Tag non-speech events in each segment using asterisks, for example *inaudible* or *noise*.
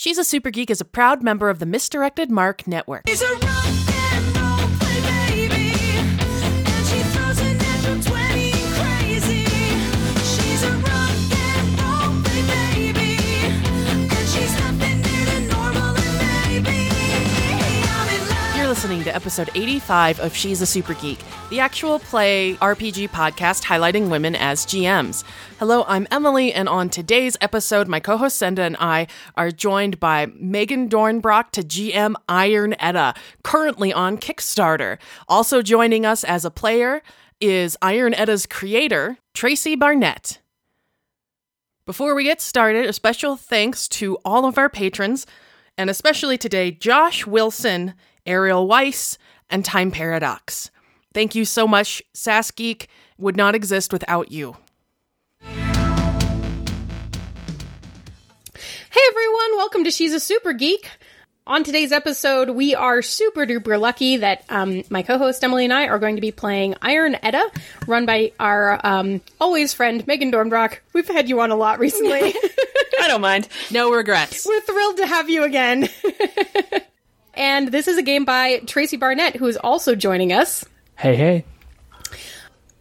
She's a Super Geek is a proud member of the Misdirected Mark Network. Listening to episode 85 of She's a Super Geek, the actual play RPG podcast highlighting women as GMs. Hello, I'm Emily, and on today's episode, my co host Senda and I are joined by Megan Dornbrock to GM Iron Edda, currently on Kickstarter. Also joining us as a player is Iron Edda's creator, Tracy Barnett. Before we get started, a special thanks to all of our patrons, and especially today, Josh Wilson, Ariel Weiss, and Time Paradox. Thank you so much. Sass Geek would not exist without you. Hey everyone, welcome to She's a Super Geek. On today's episode, we are super duper lucky that um, my co host Emily and I are going to be playing Iron Edda, run by our um, always friend Megan Dornbrock. We've had you on a lot recently. *laughs* I don't mind. No regrets. We're thrilled to have you again. *laughs* and this is a game by Tracy Barnett, who is also joining us. Hey, hey.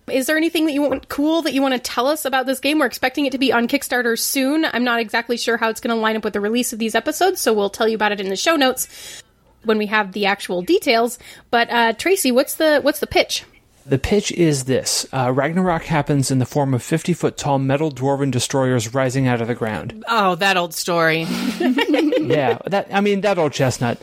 Is there anything that you want cool that you want to tell us about this game? We're expecting it to be on Kickstarter soon. I'm not exactly sure how it's going to line up with the release of these episodes, so we'll tell you about it in the show notes when we have the actual details. But uh, Tracy, what's the what's the pitch? The pitch is this uh, Ragnarok happens in the form of 50 foot tall metal dwarven destroyers rising out of the ground. Oh, that old story. *laughs* yeah, that I mean, that old chestnut.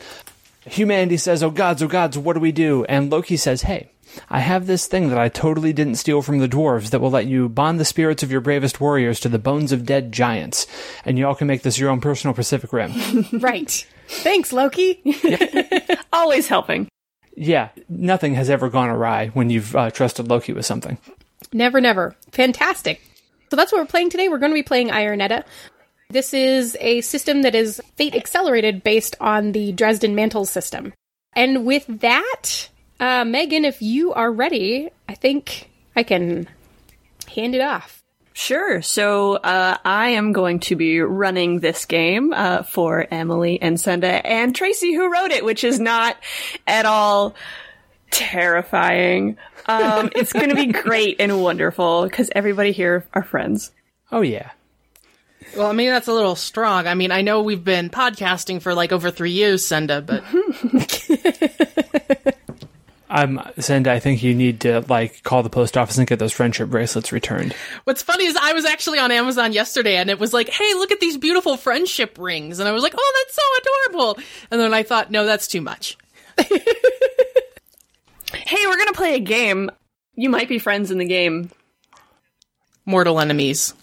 Humanity says, Oh gods, oh gods, what do we do? And Loki says, Hey, I have this thing that I totally didn't steal from the dwarves that will let you bond the spirits of your bravest warriors to the bones of dead giants. And you all can make this your own personal Pacific Rim. *laughs* Right. Thanks, Loki. *laughs* Always helping. yeah, nothing has ever gone awry when you've uh, trusted Loki with something. never, never. Fantastic. So that's what we're playing today. We're going to be playing Iron Edda. This is a system that is fate accelerated based on the Dresden Mantle system. And with that, uh, Megan, if you are ready, I think I can hand it off. Sure. So uh, I am going to be running this game uh, for Emily and Senda and Tracy, who wrote it, which is not at all terrifying. Um, it's going to be *laughs* great and wonderful because everybody here are friends. Oh, yeah. Well, I mean, that's a little strong. I mean, I know we've been podcasting for like over three years, Senda, but *laughs* I'm Senda. I think you need to like call the post office and get those friendship bracelets returned. what's funny is I was actually on Amazon yesterday and it was like, hey, look at these beautiful friendship rings. And I was like, oh, that's so adorable. And then I thought, no, that's too much. *laughs* Hey, we're going to play a game. You might be friends in the game. Mortal enemies.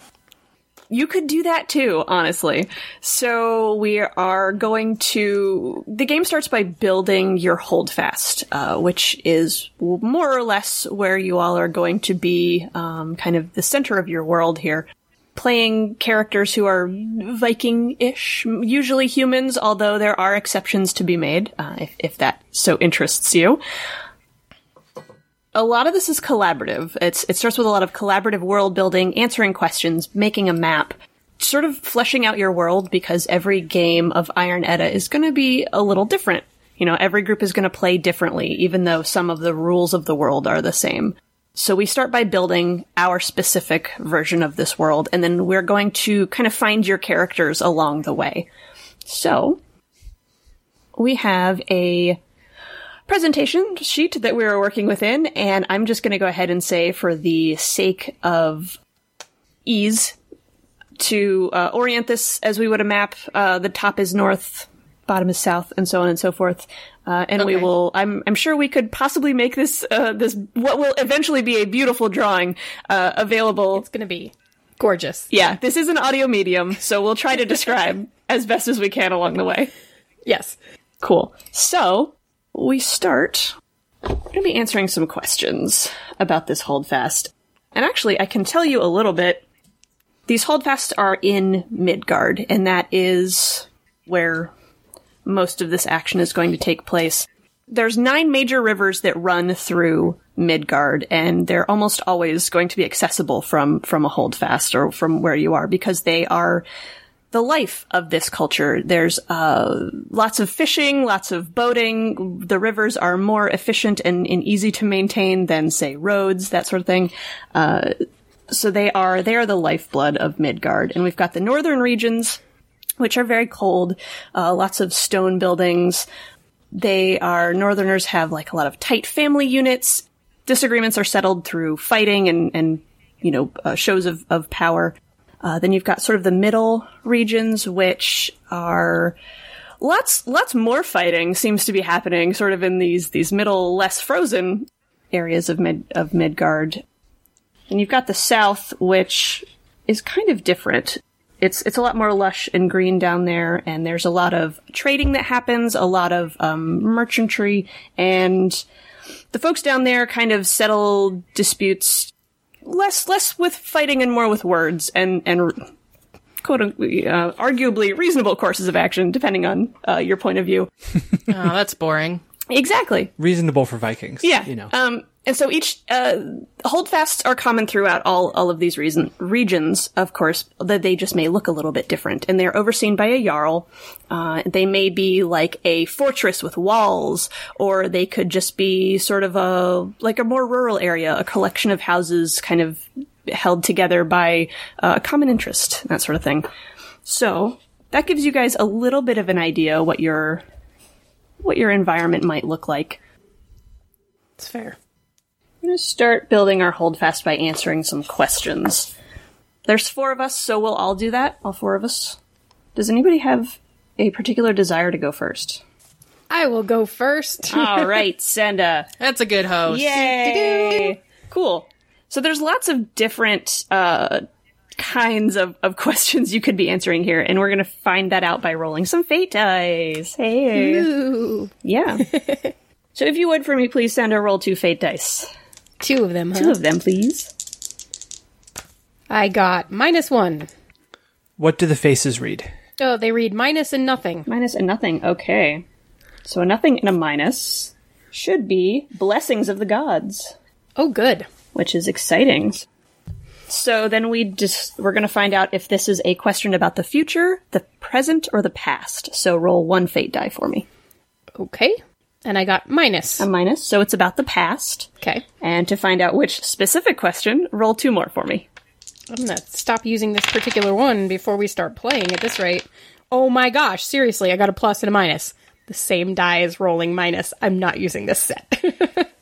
You could do that too, honestly. So we are going to. The game starts by building your holdfast, uh, which is more or less where you all are going to be, um, kind of the center of your world here. Playing characters who are Viking-ish, usually humans, although there are exceptions to be made, uh, if, if that so interests you a lot of this is collaborative. It's it starts with a lot of collaborative world building, answering questions, making a map, sort of fleshing out your world because every game of Iron Edda is going to be a little different. You know, every group is going to play differently, even though some of the rules of the world are the same. So we start by building our specific version of this world, and then we're going to kind of find your characters along the way. So we have a presentation sheet that we were working within, and I'm just going to go ahead and say, for the sake of ease, to uh, orient this as we would a map, uh, the top is north, bottom is south, and so on and so forth. Uh, and we will. I'm. I'm sure we could possibly make this. Uh, this what will eventually be a beautiful drawing uh, available. It's going to be gorgeous. yeah, this is an audio medium, so we'll try to describe *laughs* as best as we can along the way. Yes. Cool. So we start. I'm going to be answering some questions about this holdfast. And actually, I can tell you a little bit. These holdfasts are in Midgard, and that is where most of this action is going to take place. There's nine major rivers that run through Midgard, and they're almost always going to be accessible from from a holdfast or from where you are because they are the life of this culture. There's uh, lots of fishing, lots of boating. The rivers are more efficient and, and easy to maintain than, say, roads, that sort of thing. Uh, so they are they are the lifeblood of Midgard, and we've got the northern regions, which are very cold. Uh, lots of stone buildings. They are Northerners have like a lot of tight family units. Disagreements are settled through fighting and and you know uh, shows of of power. Uh, then you've got sort of the middle regions, which are lots lots more fighting seems to be happening, sort of in these these middle, less frozen areas of mid of Midgard. And you've got the south, which is kind of different. It's it's a lot more lush and green down there, and there's a lot of trading that happens, a lot of um, merchantry, and the folks down there kind of settle disputes less less with fighting and more with words and and quote unquote, uh, arguably reasonable courses of action, depending on uh, your point of view. Oh, *laughs* that's boring. Exactly. Reasonable for Vikings. Yeah. You know. Um, and so each uh, holdfasts are common throughout all all of these reason, regions, of course. That they just may look a little bit different, and they're overseen by a jarl. Uh, they may be like a fortress with walls, or they could just be sort of a like a more rural area, a collection of houses, kind of held together by uh, common interest, that sort of thing. So that gives you guys a little bit of an idea what your what your environment might look like. It's fair. I'm going to start building our holdfast by answering some questions. There's four of us, so we'll all do that, all four of us. Does anybody have a particular desire to go first? I will go first. *laughs* All *laughs* right, Senda. That's a good host. Yay! Cool. So there's lots of different uh, kinds of, of questions you could be answering here, and we're going to find that out by rolling some fate dice. Hey. Ooh, Yeah. *laughs* so if you would for me, please Senda roll two fate dice. Two of them, huh? Two of them, please. I got minus one. what do the faces read? Oh, they read minus and nothing. Minus and nothing. Okay. So a nothing and a minus should be blessings of the gods, Oh, good. which is exciting. So then we just we're going to find out if this is a question about the future, the present, or the past. So roll one fate die for me. Okay. And I got minus. A minus, so it's about the past. Okay. And to find out which specific question, roll two more for me. I'm gonna stop using this particular one before we start playing at this rate. Oh my gosh, seriously, I got a plus and a minus. The same die is rolling minus. I'm not using this set. *laughs*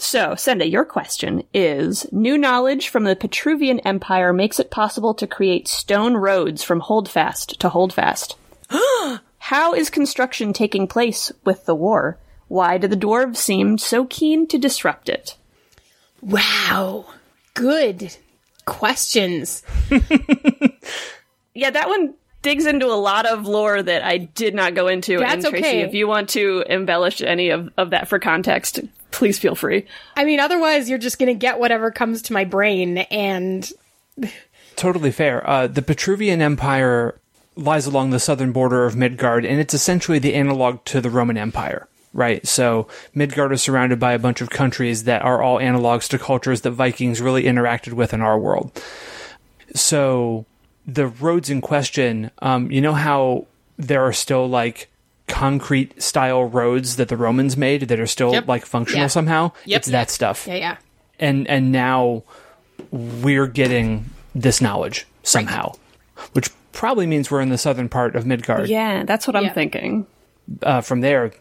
So, Senda, your question is New knowledge from the Petruvian Empire makes it possible to create stone roads from Holdfast to Holdfast. *gasps* How is construction taking place with the war? Why do the dwarves seem so keen to disrupt it? wow. Good questions. *laughs* Yeah, that one digs into a lot of lore that I did not go into. That's and Tracy, okay. if you want to embellish any of, of that for context, please feel free. I mean, otherwise you're just gonna get whatever comes to my brain and Totally fair. Uh, the Petruvian Empire lies along the southern border of Midgard, and it's essentially the analog to the Roman Empire, right? So Midgard is surrounded by a bunch of countries that are all analogs to cultures that Vikings really interacted with in our world. So the roads in question, um, you know how there are still like concrete style roads that the Romans made that are still Yep. like functional Yeah. somehow? Yep. It's that stuff yeah, yeah. and and now we're getting this knowledge somehow, which probably means we're in the southern part of Midgard. Yeah, that's what I'm Yeah. thinking. Uh, from there,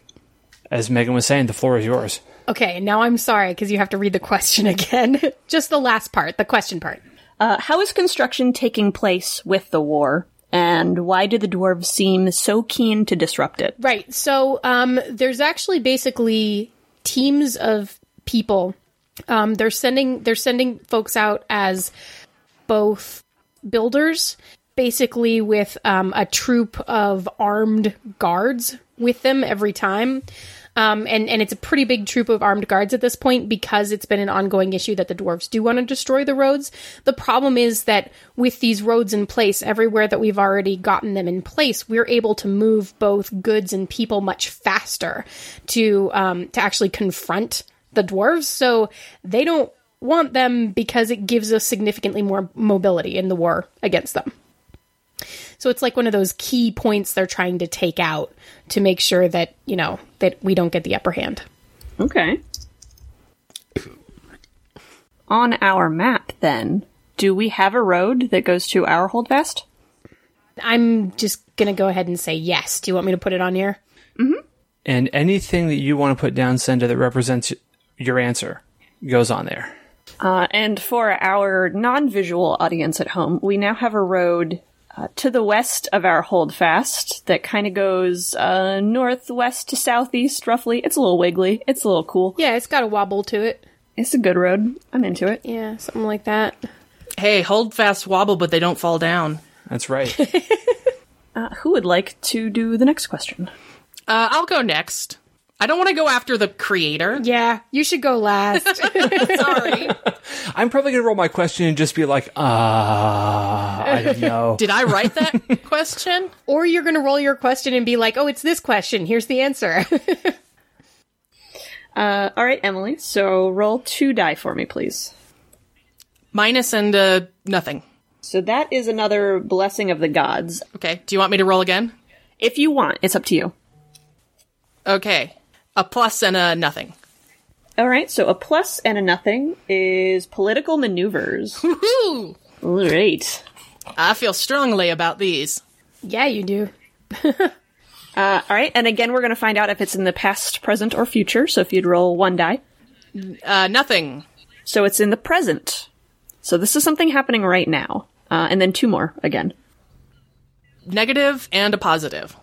as Megan was saying, the floor is yours. Okay, now I'm sorry because you have to read the question *laughs* again. just the last part, the question part. Uh, how is construction taking place with the war? And why do the dwarves seem so keen to disrupt it? Right. So um, there's actually basically teams of people. Um, they're sending they're sending folks out as both builders, basically with um, a troop of armed guards with them every time. Um, and, and it's a pretty big troop of armed guards at this point because it's been an ongoing issue that the dwarves do want to destroy the roads. The problem is that with these roads in place, everywhere that we've already gotten them in place, we're able to move both goods and people much faster to um, to actually confront the dwarves. So they don't want them because it gives us significantly more mobility in the war against them. So it's like one of those key points they're trying to take out to make sure that, you know, that we don't get the upper hand. Okay. On our map, then, do we have a road that goes to our holdfast? I'm just going to go ahead and say yes. Do you want me to put it on here? And anything that you want to put down, Senda, that represents your answer goes on there. Uh, and for our non-visual audience at home, we now have a road uh, to the west of our holdfast that kind of goes uh, northwest to southeast, roughly. It's a little wiggly. It's a little cool. Yeah, it's got a wobble to it. It's a good road. I'm into it. Yeah, something like that. Hey, hold fast wobble, but they don't fall down. That's right. *laughs* Uh, who would like to do the next question? Uh, I'll go next. I don't want to go after the creator. Yeah, you should go last. *laughs* Sorry. *laughs* I'm probably going to roll my question and just be like, ah, I don't *laughs* know. Did I write that question? or you're going to roll your question and be like, oh, it's this question. Here's the answer. Uh, all right, Emily. So roll two die for me, please. Minus and uh, nothing. So that is another blessing of the gods. Okay. Do you want me to roll again? If you want, it's up to you. Okay. A plus and a nothing. All right, so a plus and a nothing is political maneuvers. *laughs* Woohoo! All right. I feel strongly about these. yeah, you do. *laughs* Uh, all right, and again, we're going to find out if it's in the past, present, or future. So if you'd roll one die. Uh, nothing. So it's in the present. So this is something happening right now. Uh, and then two more again. Negative and a positive.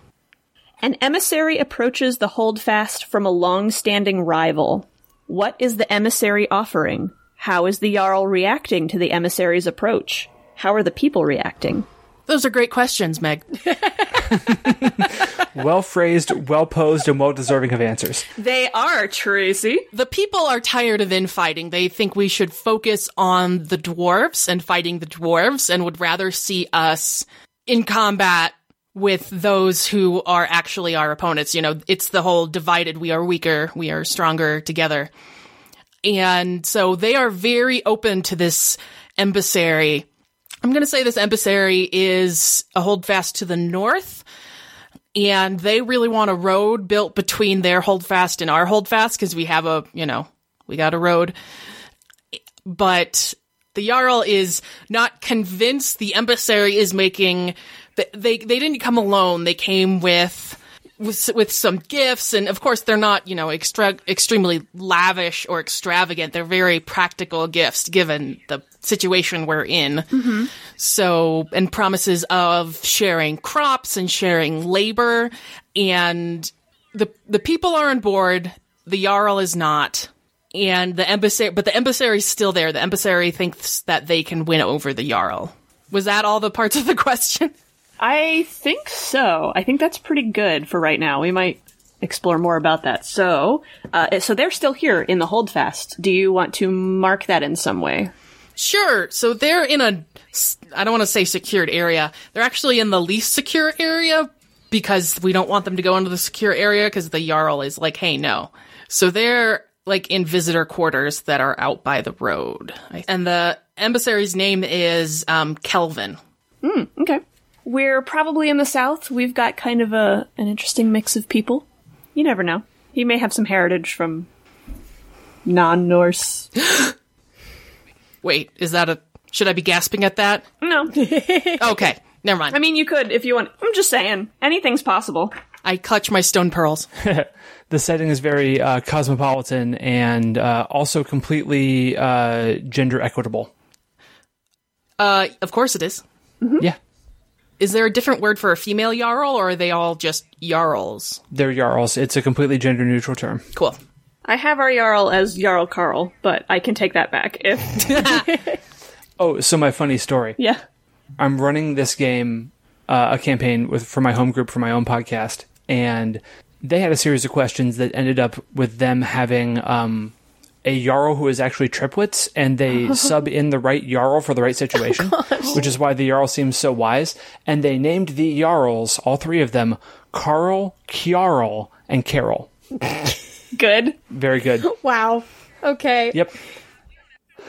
An emissary approaches the holdfast from a long-standing rival. What is the emissary offering? How is the Jarl reacting to the emissary's approach? How are the people reacting? Those are great questions, Meg. *laughs* well phrased, well posed, and well deserving of answers. They are, Tracy. The people are tired of infighting. They think we should focus on the dwarves and fighting the dwarves and would rather see us in combat with those who are actually our opponents. You know, it's the whole divided, we are weaker, we are stronger together. And so they are very open to this emissary. I'm going to say this emissary is a holdfast to the north and they really want a road built between their holdfast and our holdfast because we have a you know we got a road but the jarl is not convinced the emissary is making they they, didn't come alone they came with with, with some gifts and of course they're not you know extra, extremely lavish or extravagant they're very practical gifts given the situation we're in so, and promises of sharing crops and sharing labor. And the, the people are on board. The Jarl is not. And the emissary, but the emissary is still there. The emissary thinks that they can win over the Jarl. Was that all the parts of the *laughs* question? I think so. I think that's pretty good for right now. We might explore more about that. So, uh, so they're still here in the holdfast. Do you want to mark that in some way? Sure. So they're in a, I don't want to say secured area. They're actually in the least secure area because we don't want them to go into the secure area because the Jarl is like, hey, no. So they're like in visitor quarters that are out by the road. And the emissary's name is um, Kelvin. Okay. We're probably in the south. We've got kind of a an interesting mix of people. You never know. He may have some heritage from non-Norse. *gasps* Wait, is that a, should I be gasping at that? No. *laughs* Okay, never mind. I mean, you could if you want. I'm just saying. Anything's possible. I clutch my stone pearls. *laughs* The setting is very uh, cosmopolitan and uh, also completely uh, gender equitable. Uh, of course it is. Yeah, Is there a different word for a female Jarl or are they all just Jarls? they're Jarls. It's a completely gender neutral term. Cool. I have our Jarl as Jarl Carl, but I can take that back if. *laughs* Oh, so my funny story. yeah. I'm running this game, uh, a campaign with for my home group for my own podcast, and they had a series of questions that ended up with them having um, a Jarl who is actually triplets, and they *laughs* oh. sub in the right Jarl for the right *laughs* oh situation, which is why the Jarl seems so wise. And they named the Jarls, all three of them, Carl, Kiarl, and Carol. *laughs* Good. Very good. Wow. Okay. Yep.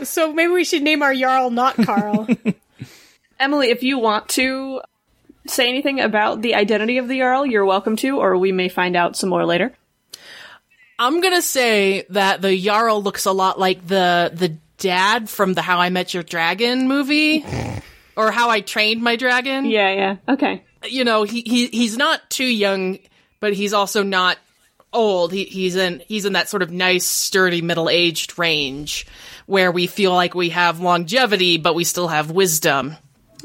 So maybe we should name our Jarl not Carl. Emily, if you want to say anything about the identity of the Jarl, you're welcome to, or we may find out some more later. I'm gonna say that the Jarl looks a lot like the the dad from the How I Met Your Dragon movie, *laughs* or How I Trained My Dragon. Yeah, yeah. Okay. you know, he, he he's not too young, but he's also not old. He he's in he's in that sort of nice, sturdy, middle aged range where we feel like we have longevity, but we still have wisdom.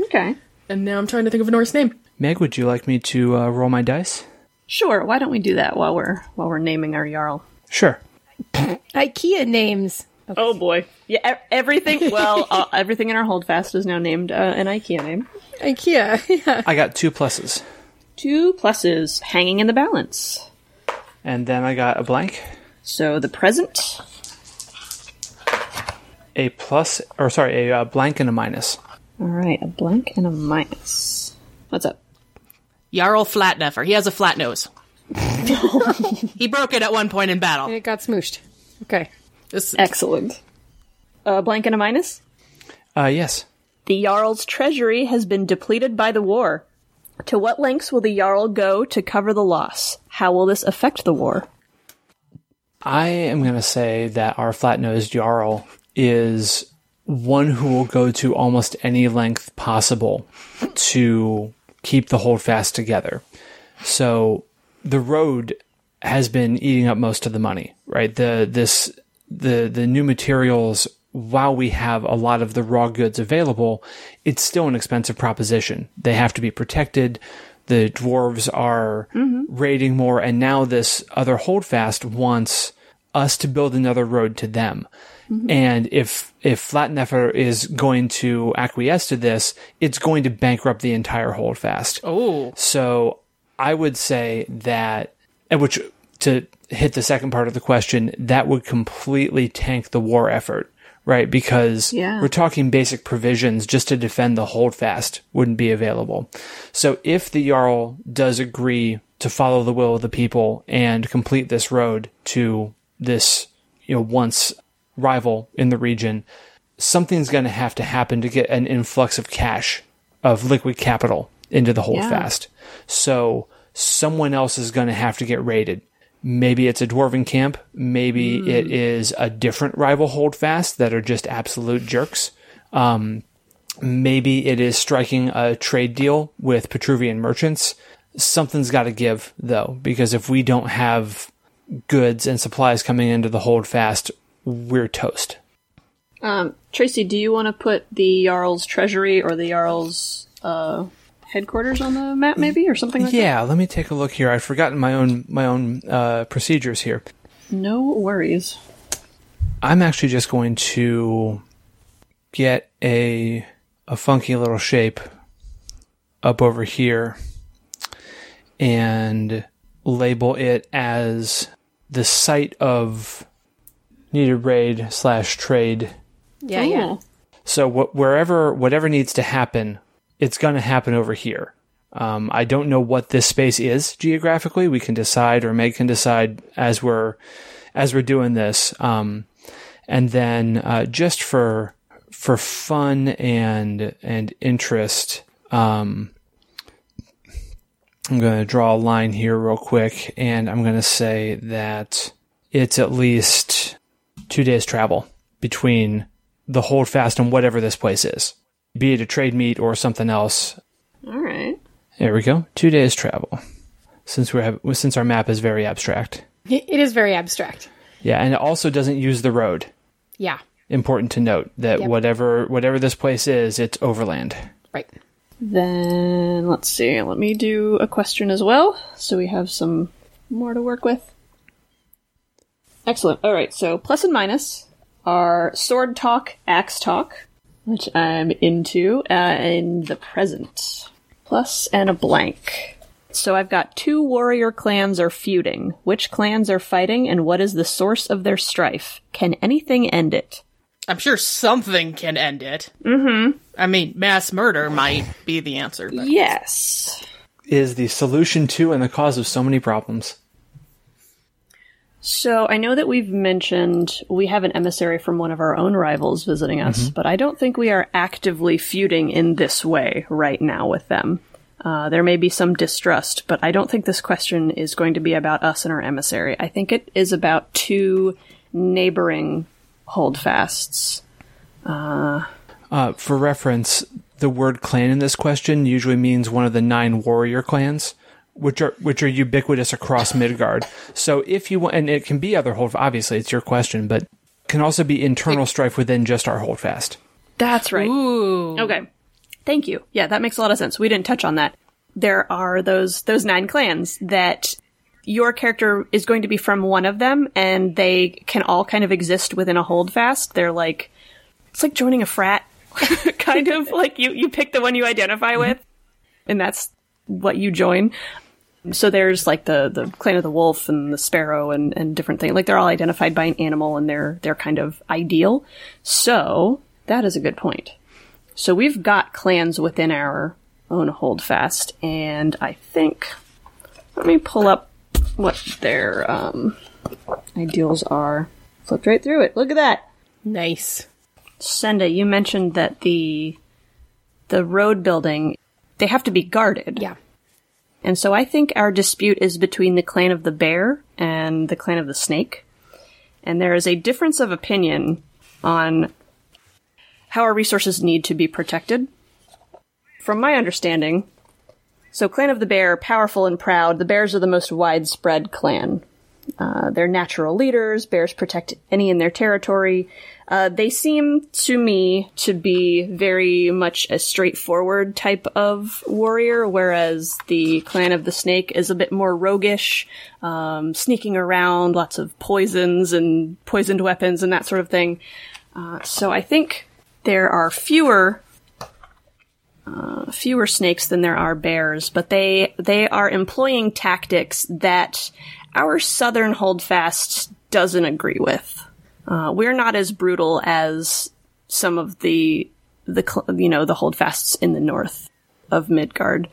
Okay. And now I'm trying to think of a Norse name. Meg, would you like me to uh, roll my dice? Sure. Why don't we do that while we're while we're naming our Jarl? Sure. IKEA names. Oh boy. Yeah. e- Everything. Well, *laughs* uh, everything in our holdfast is now named uh, an IKEA name. IKEA. *laughs* Yeah. I got two pluses. Two pluses hanging in the balance. And then I got a blank, So the present. a plus, or sorry, a uh, blank and a minus. All right, a blank and a minus. What's up? Jarl Flatneffer. He has a flat nose. *laughs* he broke it at one point in battle. And it got smooshed. Okay. This, Excellent. A blank and a minus. Uh, yes. The Jarl's treasury has been depleted by the war. To what lengths will the Jarl go to cover the loss? How will this affect the war? I am going to say that our flat nosed Jarl is one who will go to almost any length possible to keep the holdfast together. So the road has been eating up most of the money, right? The this the the new materials while we have a lot of the raw goods available, it's still an expensive proposition. They have to be protected. The dwarves are mm-hmm. raiding more, and now this other holdfast wants us to build another road to them. Mm-hmm. And if if Flatneffer is going to acquiesce to this, it's going to bankrupt the entire holdfast. oh, So I would say that, and which to hit the second part of the question, that would completely tank the war effort, right? Because Yeah. we're talking basic provisions just to defend the holdfast wouldn't be available. So if the Jarl does agree to follow the will of the people and complete this road to this, you know, once rival in the region, something's going to have to happen to get an influx of cash, of liquid capital into the holdfast. So someone else is going to have to get raided. Maybe it's a dwarven camp. Maybe it is a different rival holdfast that are just absolute jerks. Um, maybe it is striking a trade deal with Petruvian merchants. Something's got to give though, because if we don't have goods and supplies coming into the holdfast, we're toast. Um, Tracy, do you want to put the Jarl's treasury or the Jarl's uh, headquarters on the map, maybe, or something like Yeah, let me take a look here. I've forgotten my own my own uh, procedures here. No worries. I'm actually just going to get a a funky little shape up over here and label it as the site of needed raid slash trade. Yeah, yeah. So wh- wherever whatever needs to happen, it's going to happen over here. Um, I don't know what this space is geographically. We can decide, or Meg can decide as we're as we're doing this. Um, and then uh, just for for fun and and interest, um, I'm going to draw a line here real quick, and I'm going to say that it's at least two days travel between the holdfast and whatever this place is, be it a trade meet or something else. All right. There we go. Two days travel. Since we have, since our map is very abstract. It it is very abstract. Yeah, and it also doesn't use the road. Yeah. Important to note that Yep. whatever whatever this place is, it's overland. Right. Then let's see. Let me do a question as well, so we have some more to work with. Excellent. All right. So plus and minus are sword talk, axe talk, which I'm into, uh, in the present. Plus and a blank. So I've got two warrior clans are feuding. Which clans are fighting, and what is the source of their strife? Can anything end it? I'm sure something can end it. Mm-hmm. I mean, mass murder might be the answer. But Yes. Is the solution to and the cause of so many problems. So I know that we've mentioned we have an emissary from one of our own rivals visiting us, but I don't think we are actively feuding in this way right now with them. Uh, there may be some distrust, but I don't think this question is going to be about us and our emissary. I think it is about two neighboring holdfasts. Uh, for reference, the word clan in this question usually means one of the nine warrior clans, which are which are ubiquitous across Midgard. So if you want, and it can be other hold, obviously it's your question, but can also be internal strife within just our holdfast. That's right. Ooh. Okay. Thank you. Yeah, that makes a lot of sense. We didn't touch on that. There are those those nine clans that your character is going to be from one of them and they can all kind of exist within a holdfast. They're like it's like joining a frat *laughs* kind of like you you pick the one you identify mm-hmm. with and that's what you join. So there's like the the clan of the wolf and the sparrow and and different things. Like they're all identified by an animal and they're they're kind of ideal. So that is a good point. So we've got clans within our own holdfast, and I think let me pull up what their um, ideals are. Flipped right through it. Look at that. Nice. Senda, you mentioned that the the road building they have to be guarded. Yeah. And so I think our dispute is between the clan of the bear and the clan of the snake. And there is a difference of opinion on how our resources need to be protected. From my understanding, so clan of the bear, powerful and proud, the bears are the most widespread clan. Uh, they're natural leaders. Bears protect any in their territory. Uh, they seem to me to be very much a straightforward type of warrior, whereas the clan of the snake is a bit more roguish, um, sneaking around, lots of poisons and poisoned weapons and that sort of thing. Uh, so I think there are fewer uh, fewer snakes than there are bears, but they they are employing tactics that our southern holdfast doesn't agree with. Uh, we're not as brutal as some of the the you know the holdfasts in the north of Midgard,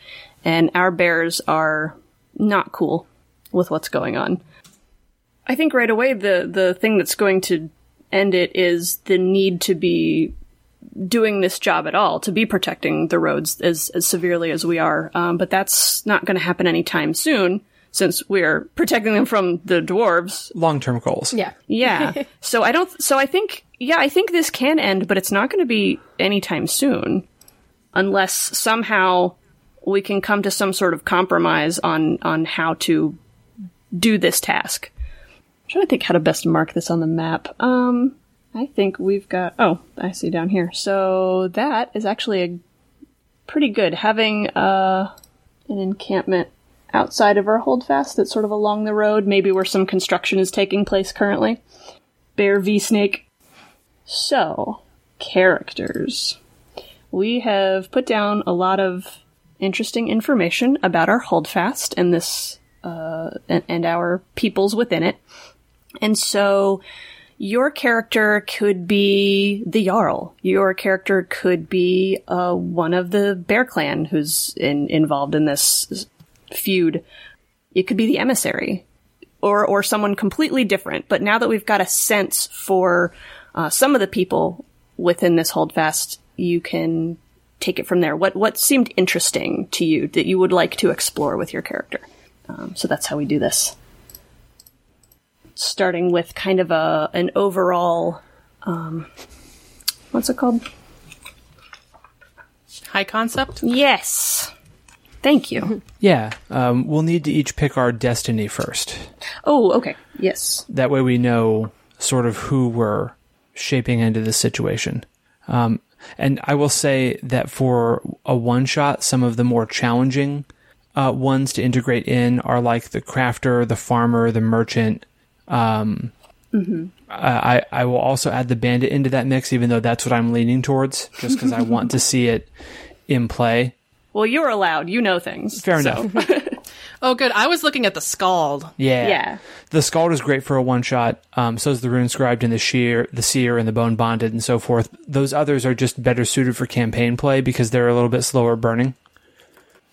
and our bears are not cool with what's going on. I think right away the the thing that's going to end it is the need to be doing this job at all to be protecting the roads as, as severely as we are. Um, but that's not going to happen anytime soon since we're protecting them from the dwarves. Long term goals. Yeah. Yeah. *laughs* so I don't, so I think, yeah, I think this can end, but it's not going to be anytime soon unless somehow we can come to some sort of compromise on, on how to do this task. I'm trying to think how to best mark this on the map. Um, I think we've got. Oh, I see down here. So that is actually a pretty good having uh, an encampment outside of our holdfast that's sort of along the road, maybe where some construction is taking place currently. Bear v Snake. So characters. We have put down a lot of interesting information about our holdfast and this uh, and, and our peoples within it. And so your character could be the Jarl. Your character could be uh, one of the Bear Clan who's in, involved in this feud. It could be the emissary, or or someone completely different. But now that we've got a sense for uh, some of the people within this holdfast, you can take it from there. What what seemed interesting to you that you would like to explore with your character? Um, so that's how we do this starting with kind of a an overall um what's it called? High concept? Yes. Thank you. Yeah. Um, we'll need to each pick our destiny first. oh, okay. Yes. That way we know sort of who we're shaping into the situation. Um, and I will say that for a one shot, some of the more challenging uh, ones to integrate in are like the crafter, the farmer, the merchant. Um, I, I will also add the bandit into that mix, even though that's what I'm leaning towards, just because I want to see it in play. Well, you're allowed. You know things. Fair so- enough. *laughs* Oh, good. I was looking at the skald. Yeah. Yeah. The Skald is great for a one shot. Um, so is the Rune Scribed and the Shear, the Seer and the Bone Bonded and so forth. Those others are just better suited for campaign play because they're a little bit slower burning.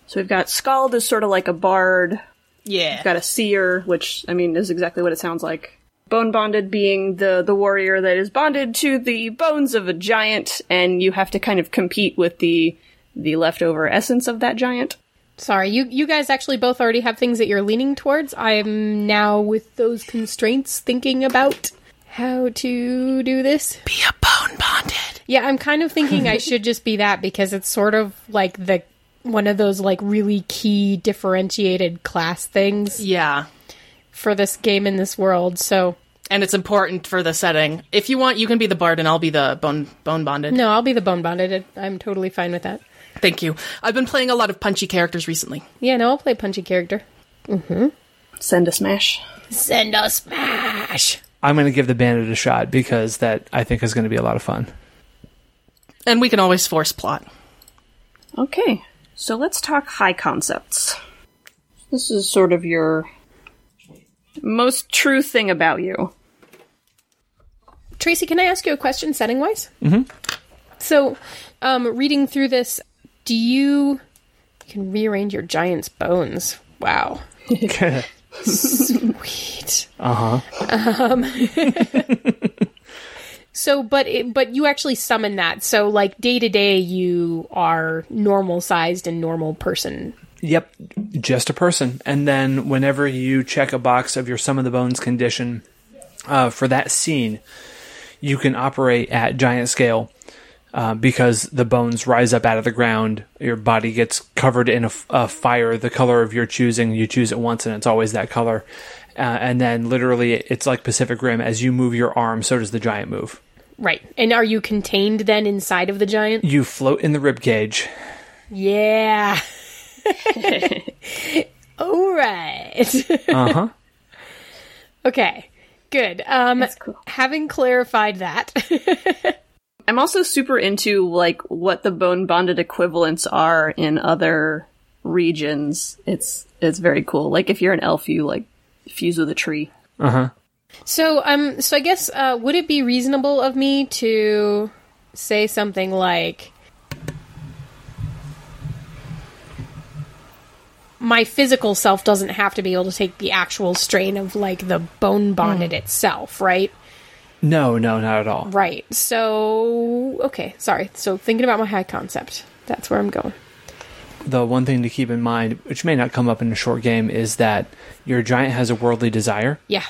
So we've got Skald is sort of like a bard. Yeah. We've got a seer, which I mean is exactly what it sounds like. Bone bonded being the the warrior that is bonded to the bones of a giant, and you have to kind of compete with the the leftover essence of that giant. Sorry, you you guys actually both already have things that you're leaning towards. I'm now with those constraints thinking about how to do this. Be a bone bonded. Yeah, I'm kind of thinking I should just be that because it's sort of like the one of those like really key differentiated class things Yeah. for this game in this world. So And it's important for the setting. If you want, you can be the bard and I'll be the bone bone bonded. no, I'll be the bone bonded. I'm totally fine with that. Thank you. I've been playing a lot of punchy characters recently. Yeah, no, I'll play punchy character. Send a smash. Send a smash. I'm going to give the bandit a shot because that I think is going to be a lot of fun. And we can always force plot. Okay, so let's talk high concepts. This is sort of your most true thing about you. Tracy, can I ask you a question setting wise? Mm-hmm. So, um, reading through this, do you, you can rearrange your giant's bones? Wow. *laughs* Sweet. Uh huh. Um, *laughs* so, but it, but you actually summon that. So, like day to day, you are normal sized and normal person. Yep, just a person. And then whenever you check a box of your Summon the Bones condition uh, for that scene, you can operate at giant scale uh, because the bones rise up out of the ground. Your body gets covered in a fire, the color of your choosing. You choose it once, and it's always that color. Uh, and then literally, it's like Pacific Rim. As you move your arm, so does the giant move. Right. And are you contained then inside of the giant? You float in the rib cage. Yeah. *laughs* *laughs* All right. Uh huh. *laughs* okay. Good. Um cool. having clarified that. I'm also super into like what the bone bonded equivalents are in other regions. It's it's very cool. Like if you're an elf, you like fuse with a tree. Uh huh. so um so I guess uh would it be reasonable of me to say something like my physical self doesn't have to be able to take the actual strain of like the bone bonded itself, right? No, no, not at all. Right. So, okay, sorry. So, thinking about my high concept. That's where I'm going. the one thing to keep in mind, which may not come up in a short game, is that your giant has a worldly desire, Yeah.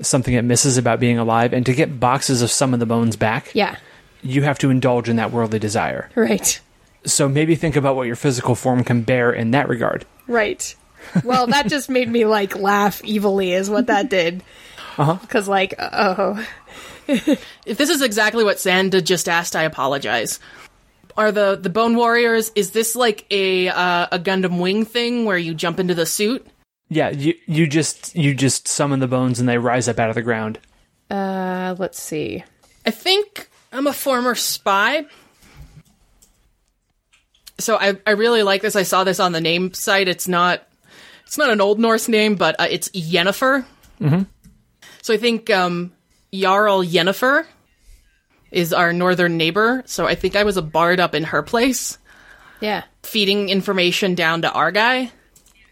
something it misses about being alive, and to get boxes of some of the bones back, Yeah. you have to indulge in that worldly desire. Right. So maybe think about what your physical form can bear in that regard. Right. Well, that just made me like laugh evilly, is what that did. *laughs* Uh-huh. Because, like, oh. If *laughs* this is exactly what Senda just asked, I apologize. Are the the Bone Warriors? Is this like a uh, a Gundam Wing thing where you jump into the suit? Yeah, you you just you just summon the bones and they rise up out of the ground. Uh, let's see. I think I'm a former spy. So I, I really like this. I saw this on the name site. It's not it's not an Old Norse name, but uh, it's Yennefer. Mm-hmm. So I think um, Jarl Yennefer is our northern neighbor. So I think I was a bard up in her place, Yeah. feeding information down to our guy,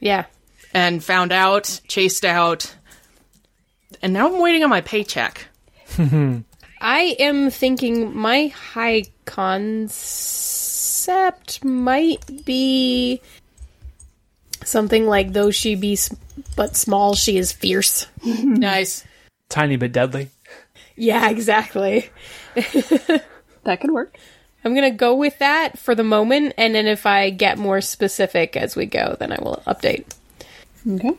Yeah. and found out, chased out, and now I'm waiting on my paycheck. *laughs* I am thinking my high concept might be something like though she be s- but small, she is fierce. *laughs* nice. Tiny but deadly. Yeah, exactly. *laughs* That could work. I'm gonna go with that for the moment, and then if I get more specific as we go, then I will update. Okay.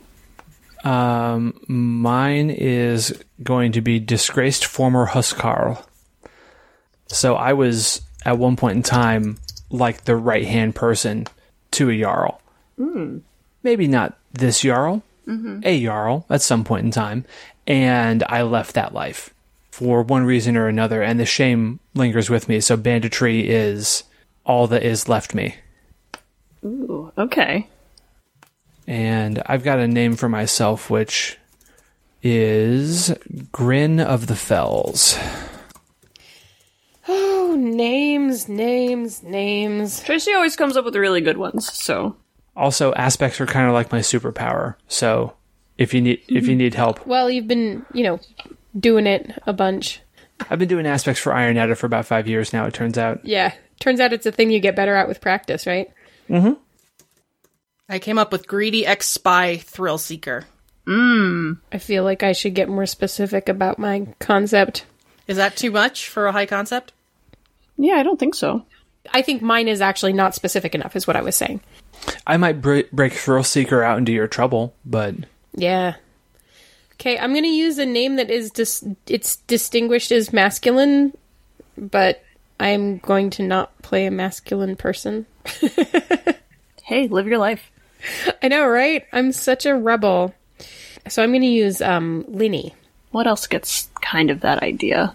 Um, mine is going to be disgraced former Huskarl. So I was at one point in time like the right hand person to a Jarl. Maybe not this Jarl, a Jarl at some point in time. And I left that life for one reason or another. And the shame lingers with me. So banditry is all that is left me. Ooh, okay. and I've got a name for myself, which is Grin of the Fells. Oh, names, names, names. Tracy always comes up with really good ones, so Also, aspects are kind of like my superpower. So, if you need if you need help, Well, you've been, you know, doing it a bunch. I've been doing aspects for Iron Edda for about five years now. It turns out. Yeah. Turns out it's a thing you get better at with practice, right? Mm hmm. I came up with greedy ex spy thrill seeker. Mmm. I feel like I should get more specific about my concept. Is that too much for a high concept? Yeah, I don't think so. I think mine is actually not specific enough, is what I was saying. I might break, break Thrill Seeker out into your trouble, but Yeah. Okay, I'm gonna use a name that is dis- it's distinguished as masculine, but I'm going to not play a masculine person. *laughs* Hey, live your life. I know, right? I'm such a rebel. So I'm gonna use um Linny. What else gets kind of that idea?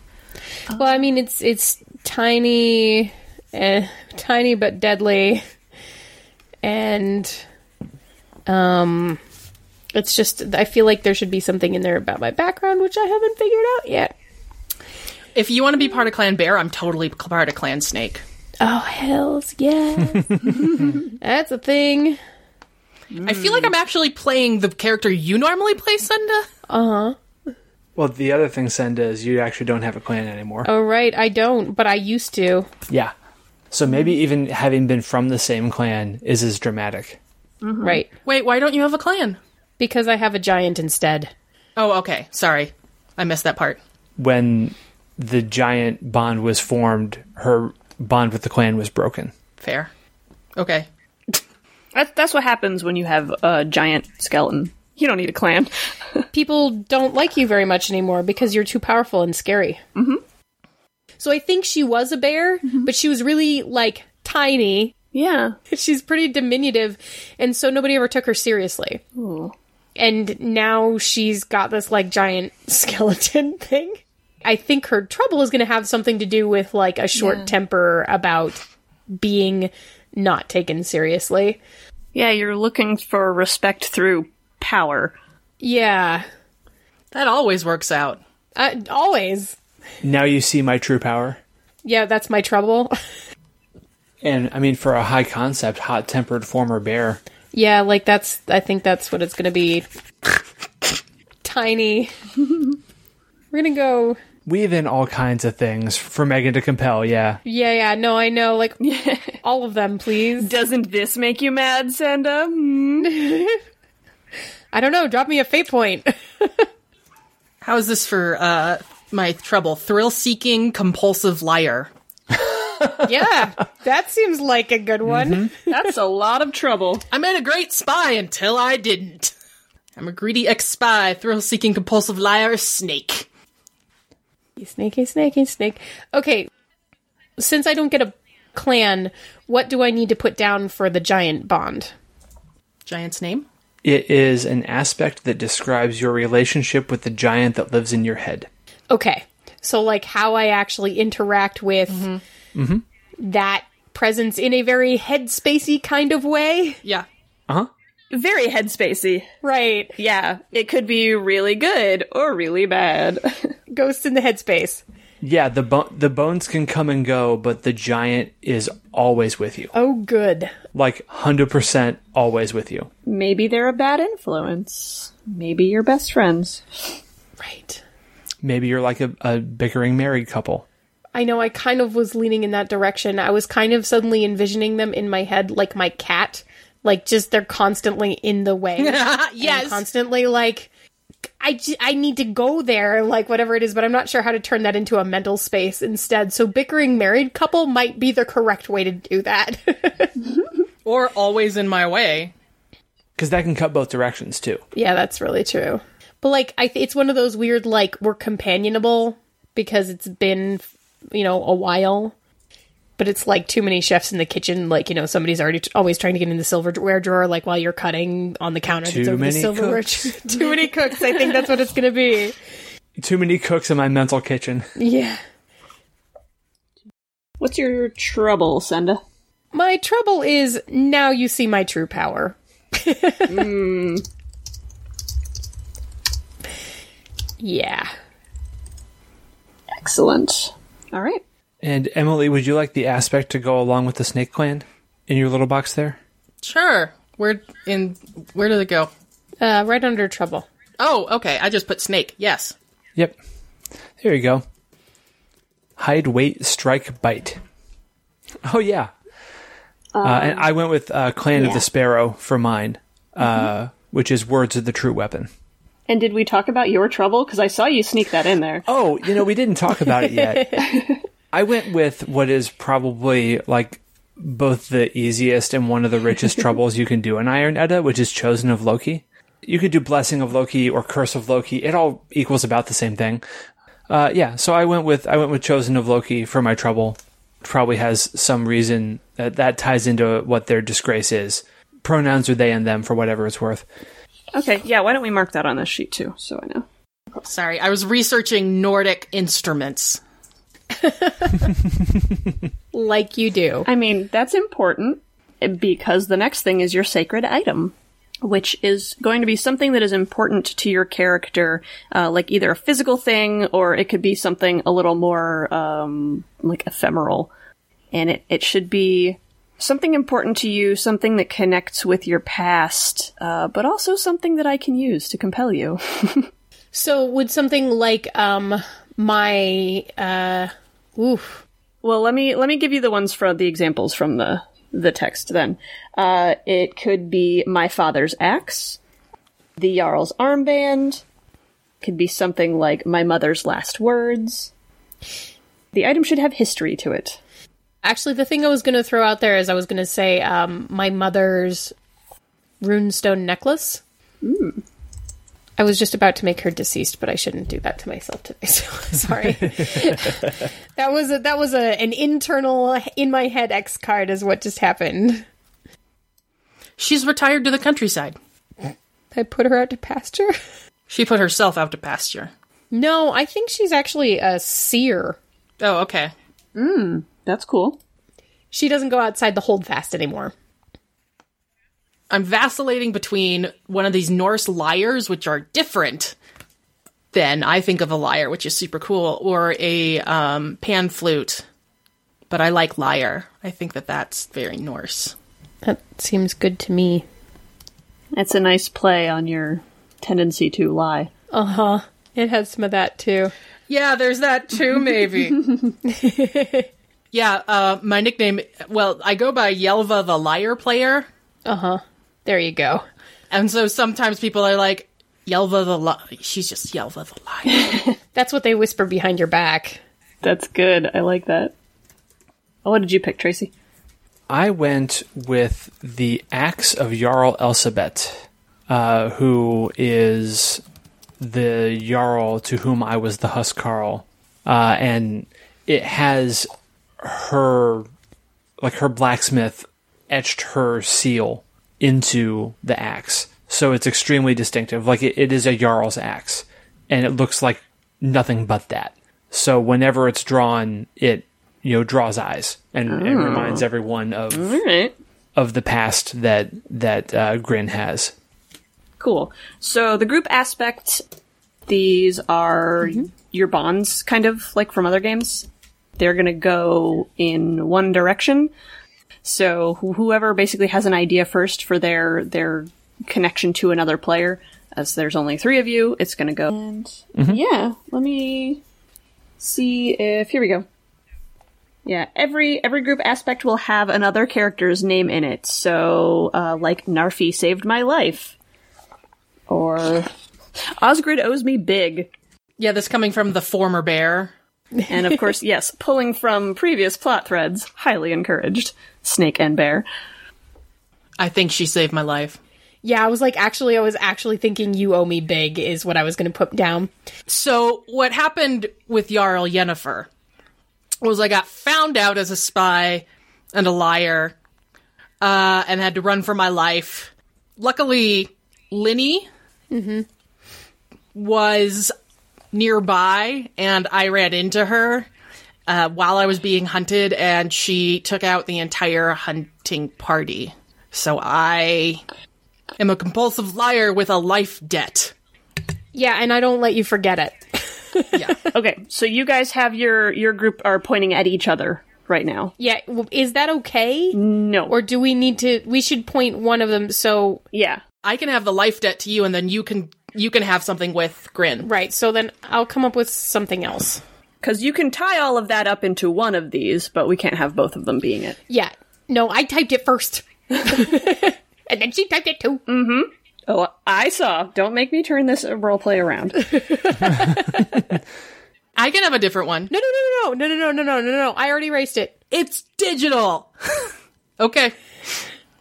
Well, I mean, it's it's tiny, eh, tiny but deadly, and um, it's just I feel like there should be something in there about my background, which I haven't figured out yet. If you want to be part of Clan Bear, I'm totally part of Clan Snake. Oh hell's yeah, *laughs* that's a thing. I feel like I'm actually playing the character you normally play, Senda. Uh huh. Well, the other thing, Senda, is you actually don't have a clan anymore. Oh right, I don't, but I used to. Yeah. So maybe even having been from the same clan is as dramatic. Right, Wait, why don't you have a clan? Because I have a giant instead. Oh, okay. Sorry. I missed that part. When the giant bond was formed, her bond with the clan was broken. Fair. Okay. That's, that's what happens when you have a giant skeleton. You don't need a clan. *laughs* people don't like you very much anymore because you're too powerful and scary. Mm-hmm. So I think she was a bear, but she was really like tiny. Yeah. *laughs* She's pretty diminutive, and so nobody ever took her seriously. And now she's got this like giant *laughs* skeleton thing. I think her trouble is going to have something to do with like a short temper about being not taken seriously. Yeah, you're looking for respect through power. Yeah, That always works out. uh, always. Now you see my true power. Yeah, that's my trouble. *laughs* And I mean, for a high concept, hot tempered former bear, Yeah, like that's. I think that's what it's gonna be. Tiny. *laughs* We're gonna go. weave in all kinds of things for Megan to compel. Yeah. Yeah, yeah. No, I know. Like *laughs* all of them, please. Doesn't this make you mad, Senda? Hmm? *laughs* I don't know. Drop me a fate point. How is this for uh my trouble? Thrill seeking compulsive liar. Yeah, *laughs* that seems like a good one. Mm-hmm. That's a lot of trouble. I made a great spy until I didn't. I'm a greedy ex spy, thrill seeking compulsive liar, snake. Snakey, snakey, snake. Okay, since I don't get a clan, what do I need to put down for the giant bond? Giant's name? It is an aspect that describes your relationship with the giant that lives in your head. Okay, so like how I actually interact with mm-hmm. That presence in a very headspacey kind of way. Yeah. Uh huh. Very headspacey. Right. Yeah, it could be really good or really bad. *laughs* Ghosts in the headspace. Yeah, the bo- the bones can come and go, but the giant is always with you. Oh, good. Like 100% always with you. Maybe they're a bad influence. Maybe you're best friends. Right. Maybe you're like a, a bickering married couple. I know I kind of was leaning in that direction. I was kind of suddenly envisioning them in my head like my cat. Like just they're constantly in the way. *laughs* And yes. Constantly like I, j- I need to go there, like whatever it is, but I'm not sure how to turn that into a mental space instead. So bickering married couple might be the correct way to do that. *laughs* Or always in my way. Because that can cut both directions too. yeah, that's really true. But like I th- it's one of those weird like we're companionable because it's been you know a while. But it's like too many chefs in the kitchen. Like you know, somebody's already t- always trying to get in the silverware drawer. Like while you're cutting on the counter, Too that's over many the silverware. cooks. *laughs* too many cooks. I think that's what it's gonna be. Too many cooks in my mental kitchen. Yeah. What's your trouble, Senda? My trouble is now you see my true power. *laughs* Hmm. Yeah. Excellent. All right. And Emily, would you like the aspect to go along with the snake clan in your little box there? Sure. Where in where did it go? Uh, right under trouble. Oh, okay. I just put snake. Yes. Yep. There you go. Hide, wait, strike, bite. Oh, yeah. uh, and I went with uh, Clan of the Sparrow for mine, uh, which is Words of the True Weapon. And did we talk about your trouble? Because I saw you sneak that in there. Oh, you know, we didn't talk about it yet. *laughs* I went with what is probably like both the easiest and one of the richest *laughs* troubles you can do in Iron Edda, which is Chosen of Loki. You could do Blessing of Loki or Curse of Loki. It all equals about the same thing. Uh, yeah, so I went with I went with Chosen of Loki for my trouble. Probably has some reason that that ties into what their disgrace is. Pronouns are they and them for whatever it's worth. Okay, yeah, why don't we mark that on this sheet too, so I know. Sorry, I was researching Nordic instruments. *laughs* Like you do. I mean, that's important because the next thing is your sacred item, which is going to be something that is important to your character, uh, like either a physical thing or it could be something a little more um, like ephemeral. And it, it should be something important to you, something that connects with your past, uh, but also something that I can use to compel you. *laughs* So would something like um my uh oof. Well, let me let me give you the ones from the examples from the the text. Then, uh, it could be my father's axe, the jarl's armband. Could be something like my mother's last words. The item should have history to it. Actually the thing I was gonna throw out there is I was gonna say um my mother's runestone necklace. I was just about to make her deceased, but I shouldn't do that to myself today. *laughs* So sorry. *laughs* that was a, that was a an internal in my head X card is what just happened. She's retired to the countryside. I put her out to pasture. She put herself out to pasture. No, I think she's actually a seer. Oh, okay. That's cool. She doesn't go outside the holdfast anymore. I'm vacillating between one of these Norse lyres, which are different than I think of a lyre, which is super cool, or a um, pan flute. But I like lyre. I think that that's very Norse. That seems good to me. It's a nice play on your tendency to lie. Uh huh. It has some of that too. Yeah, there's that too, maybe. *laughs* *laughs* yeah, uh, my nickname, well, I go by Yelva the Lyre Player. Uh huh. There you go. And so sometimes people are like, Yelva the Li- She's just Yelva the Lyre. *laughs* That's what they whisper behind your back. That's good. I like that. Oh, what did you pick, Tracy? I went with the axe of Jarl Elsabet, uh, who is the Jarl to whom I was the Huskarl. Uh, and it has her, like her blacksmith etched her seal into the axe. So it's extremely distinctive. Like it, it is a Jarl's axe. And it looks like nothing but that. So whenever it's drawn, it you know draws eyes and, and reminds everyone of All right. of the past that that uh, Grin has. Cool. So the group aspect, these are your bonds, kind of like from other games. They're going to go in one direction. So wh- whoever basically has an idea first for their their connection to another player, as there's only three of you, it's going to go. And yeah, let me see if here we go. Yeah, every every group aspect will have another character's name in it. So, uh, like Narfi saved my life, or Osgrid owes me big. yeah, this coming from the former bear. And of course, *laughs* yes, pulling from previous plot threads, highly encouraged. Snake and Bear. I think she saved my life. Yeah, I was like, actually, I was actually thinking you owe me big is what I was going to put down. So what happened with Jarl Yennefer was I got found out as a spy and a liar, uh, and had to run for my life. Luckily, Linny was nearby, and I ran into her uh, while I was being hunted, and she took out the entire hunting party. So I am a compulsive liar with a life debt. Yeah, and I don't let you forget it. *laughs* Yeah. *laughs* Okay, so you guys have your your group are pointing at each other right now. Yeah, is that okay? No. Or do we need to? We should point one of them. So yeah. I can have the life debt to you, and then you can you can have something with Grin. right. So then I'll come up with something else. Because you can tie all of that up into one of these, but we can't have both of them being it. Yeah. No, I typed it first. *laughs* and then she typed it too. Mhm. Oh, I saw. Don't make me turn this roleplay around. *laughs* I can have a different one. No, no, no, no, no, no, no, no, no, no, no. I already erased it. It's digital. *laughs* okay.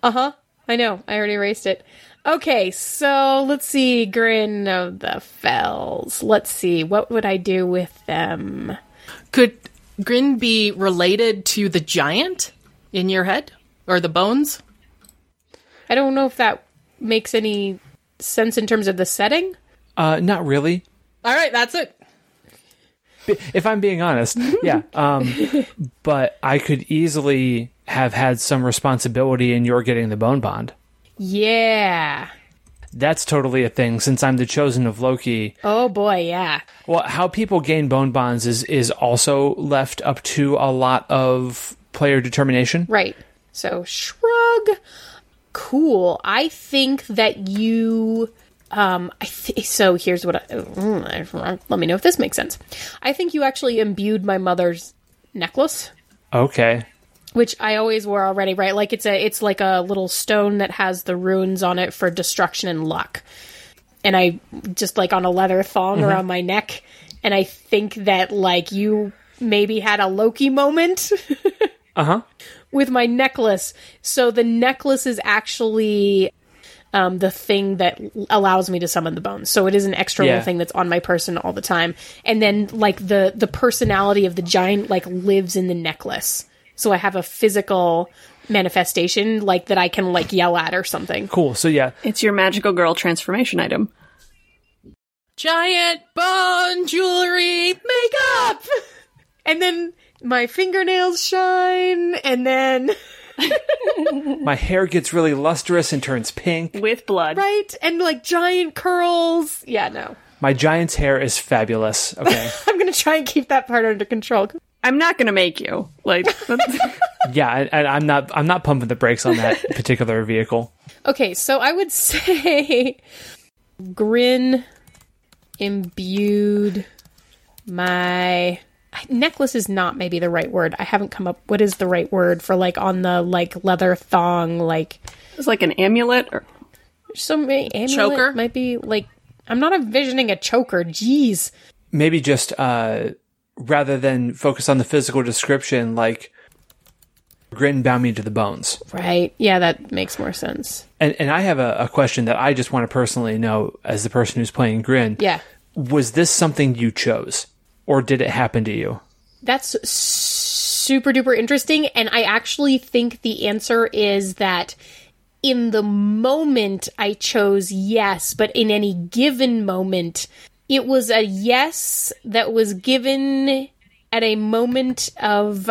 Uh huh. I know. I already erased it. Okay, so let's see. Grin of the Fells. Let's see. What would I do with them? Could Grin be related to the giant in your head? Or the bones? I don't know if that makes any sense in terms of the setting. Uh, not really. All right, that's it. If I'm being honest, *laughs* yeah. Um, but I could easily have had some responsibility in your getting the bone bond. Yeah. That's totally a thing since I'm the chosen of Loki. Oh boy, yeah. Well, how people gain bone bonds is is also left up to a lot of player determination. Right. So shrug. Cool. I think that you. Um. I th- so here's what. I, mm, let me know if this makes sense. I think you actually imbued my mother's necklace, Okay. Which I always wore already. Right. Like it's a. It's like a little stone that has the runes on it for destruction and luck. And I just like on a leather thong around my neck. And I think that like you maybe had a Loki moment. *laughs* Uh-huh. with my necklace. So the necklace is actually um, the thing that allows me to summon the bones. So it is an external Yeah. thing that's on my person all the time. And then like the the personality of the giant like lives in the necklace. So I have a physical manifestation like that I can like yell at or something. Cool. So yeah, It's your magical girl transformation item. Giant bone jewelry makeup. *laughs* And then my fingernails shine and then *laughs* my hair gets really lustrous and turns pink. With blood. right and like giant curls. Yeah, no. My giant's hair is fabulous. Okay. *laughs* I'm going to try and keep that part under control. I'm not gonna make you. Like, *laughs* yeah, and, and I'm not I'm not pumping the brakes on that *laughs* particular vehicle. Okay, so I would *laughs* say Grin imbued my necklace is not maybe the right word. I haven't come up what is the right word for like on the like leather thong like it's like an amulet or some amulet Choker? might be like I'm not envisioning a choker. Jeez. Maybe just uh rather than focus on the physical description, like grin bound me to the bones. Right. Yeah, that makes more sense. And and I have a, a question that I just want to personally know as the person who's playing Grin. Yeah. Was this something you chose? Or did it happen to you? That's super duper interesting. And I actually think the answer is that in the moment I chose yes, but in any given moment, it was a yes that was given at a moment of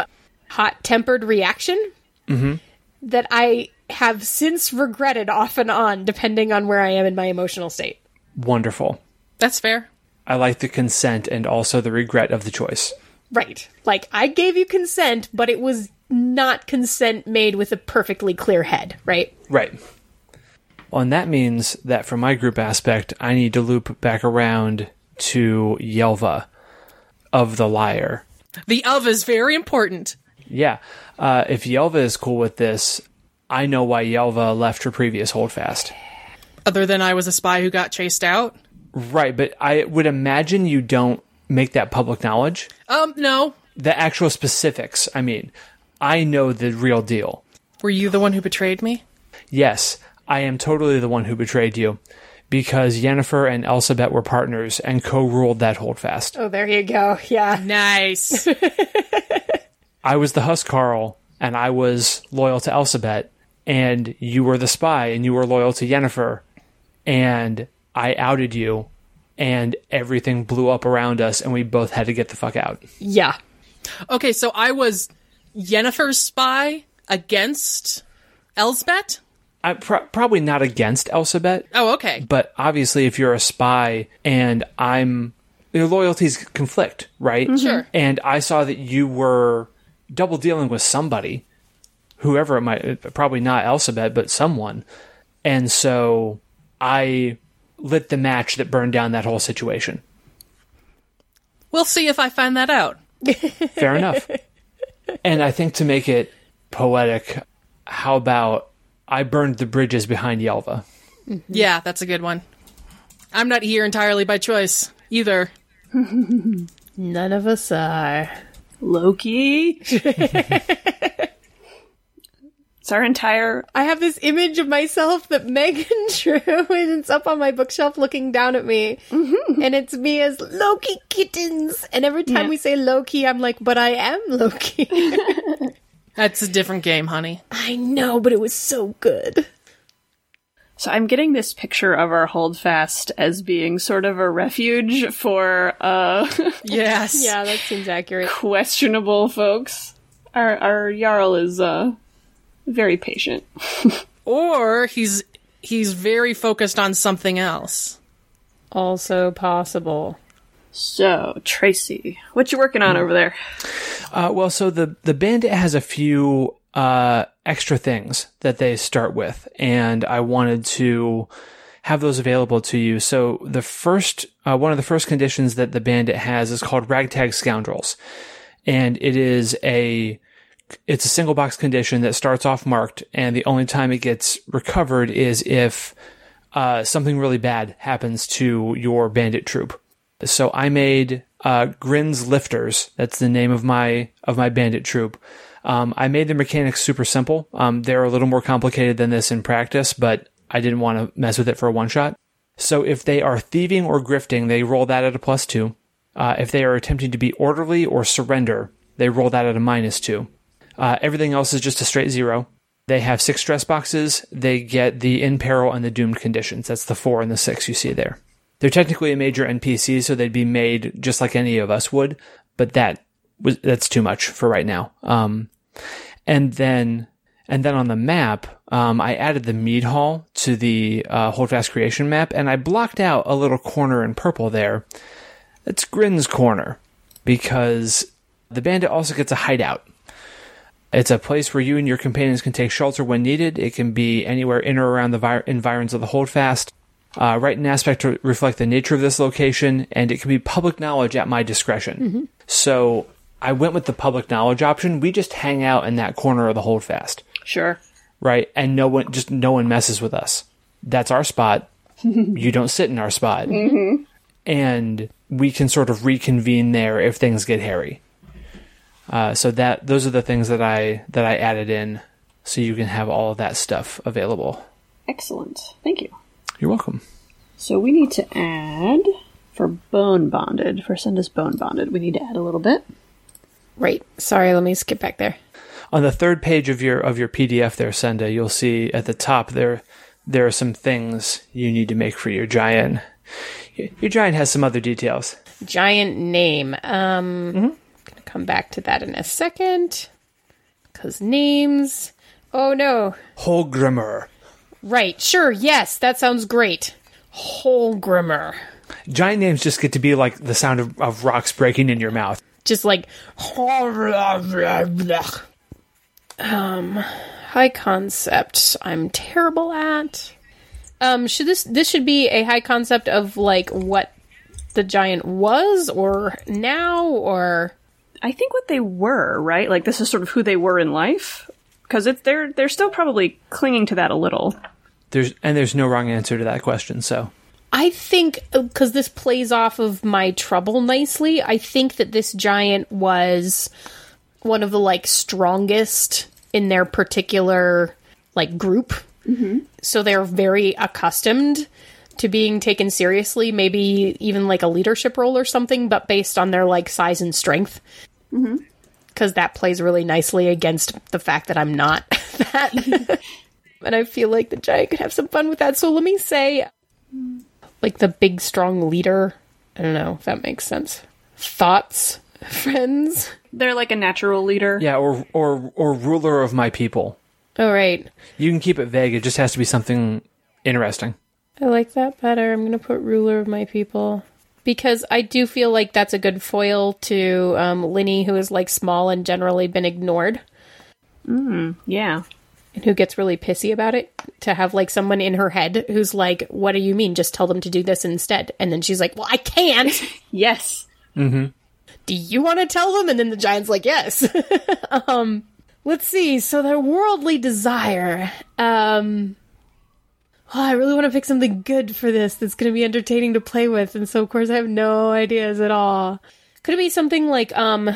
hot tempered reaction mm-hmm. that I have since regretted off and on, depending on where I am in my emotional state. Wonderful. That's fair. I like the consent and also the regret of the choice. Right. Like, I gave you consent, but it was not consent made with a perfectly clear head, right? Right. Well, and that means that for my group aspect, I need to loop back around to Yelva of the Liar. The of is very important. Yeah. Uh, if Yelva is cool with this, I know why Yelva left her previous holdfast. Other than I was a spy who got chased out. Right, but I would imagine you don't make that public knowledge. Um, no. The actual specifics, I mean. I know the real deal. Were you the one who betrayed me? Yes, I am totally the one who betrayed you. Because Yennefer and Elsabet were partners and co ruled that holdfast. Oh, there you go. Yeah. Nice. *laughs* I was the Huskarl and I was loyal to Elsabet, and you were the spy and you were loyal to Yennefer, and I outed you, and everything blew up around us, and we both had to get the fuck out. Yeah. okay, so I was Yennefer's spy against Elsabet? I'm pro- probably not against Elsabet, Oh, okay. but obviously, if you're a spy and I'm. Your loyalties conflict, right? Mm-hmm. Sure. And I saw that you were double dealing with somebody, whoever it might, probably not Elsabet, but someone. And so I lit the match that burned down that whole situation. We'll see if I find that out. Fair enough. *laughs* And I think to make it poetic, how about I burned the bridges behind Yelva? Mm-hmm. Yeah, that's a good one. I'm not here entirely by choice either. *laughs* None of us are. Loki. *laughs* it's our entire. I have this image of myself that *laughs* Megan drew, and it's up on my bookshelf looking down at me. Mm-hmm. And it's me as Loki kittens. And every time Yeah. we say Loki, I'm like, but I am Loki. That's a different game, honey. I know, but it was so good. So I'm getting this picture of our holdfast as being sort of a refuge for uh *laughs* Yes. Yeah, that seems accurate. questionable folks. Our our Jarl is uh very patient. *laughs* Or he's he's very focused on something else. Also possible. So, Tracy, what you working on over there? Uh, well, so the the bandit has a few uh, extra things that they start with, and I wanted to have those available to you. So the first uh, one of the first conditions that the bandit has is called ragtag scoundrels, and it is a it's a single box condition that starts off marked, and the only time it gets recovered is if uh, something really bad happens to your bandit troop. So I made uh, Grin's Lifters. That's the name of my of my bandit troop. Um, I made the mechanics super simple. Um, they're a little more complicated than this in practice, but I didn't want to mess with it for a one shot. So if they are thieving or grifting, they roll that at a plus two. Uh, if they are attempting to be orderly or surrender, they roll that at a minus two. Uh, everything else is just a straight zero. They have six stress boxes. They get the in peril and the doomed conditions. That's the four and the six you see there. They're technically a major NPC, so they'd be made just like any of us would, but that was that's too much for right now. Um, and then and then on the map, um, I added the mead hall to the uh, Holdfast creation map, and I blocked out a little corner in purple there. That's Grin's corner because the bandit also gets a hideout. It's a place where you and your companions can take shelter when needed. It can be anywhere in or around the vi- environs of the Holdfast. Uh, write an aspect to reflect the nature of this location, and it can be public knowledge at my discretion. So I went with the public knowledge option. We just hang out in that corner of the Holdfast, Sure. right? And no one, just no one messes with us. That's our spot. *laughs* you don't sit in our spot, and we can sort of reconvene there if things get hairy. Uh, so that those are the things that I that I added in, so you can have all of that stuff available. Excellent. Thank you. You're welcome. So we need to add for bone bonded, for Senda's bone bonded, we need to add a little bit. Right. Sorry, let me skip back there. On the third page of your of your PDF there, Senda, you'll see at the top there there are some things you need to make for your giant. Your giant has some other details. Giant name. Um, gonna come back to that in a second. Cause names. Oh no. Holgrimmer. Right. Sure. Yes. That sounds great. Holgrimmer. Giant names just get to be like the sound of, of rocks breaking in your mouth. Just like. Um, high concept. I'm terrible at. Um, should this this should be a high concept of like what the giant was or now or I think what they were, right? Like this is sort of who they were in life. Because it's they're they're still probably clinging to that a little. There's and there's no wrong answer to that question. So I think uh, because this plays off of my trouble nicely, I think that this giant was one of the like strongest in their particular like group. Mm-hmm. So they're very accustomed to being taken seriously, maybe even like a leadership role or something, but based on their like size and strength. Mm-hmm. Because that plays really nicely against the fact that I'm not *laughs* that. *laughs* and I feel like the giant could have some fun with that. So let me say like the big strong leader. I don't know if that makes sense. Thoughts, *laughs* friends. They're like a natural leader. yeah, or or or ruler of my people. All right, You can keep it vague. It just has to be something interesting. I like that better. I'm gonna put ruler of my people because I do feel like that's a good foil to um, Linny, who is like small and generally been ignored, Yeah. And who gets really pissy about it. To have like someone in her head who's like, "What do you mean? Just tell them to do this instead." And then she's like, "Well, I can't." *laughs* Yes. Mm-hmm. do you want to tell them? And then the giant's like, yes. *laughs* um, Let's see. So their worldly desire. Um oh, I really want to pick something good for this that's going to be entertaining to play with, and so of course I have no ideas at all. Could it be something like um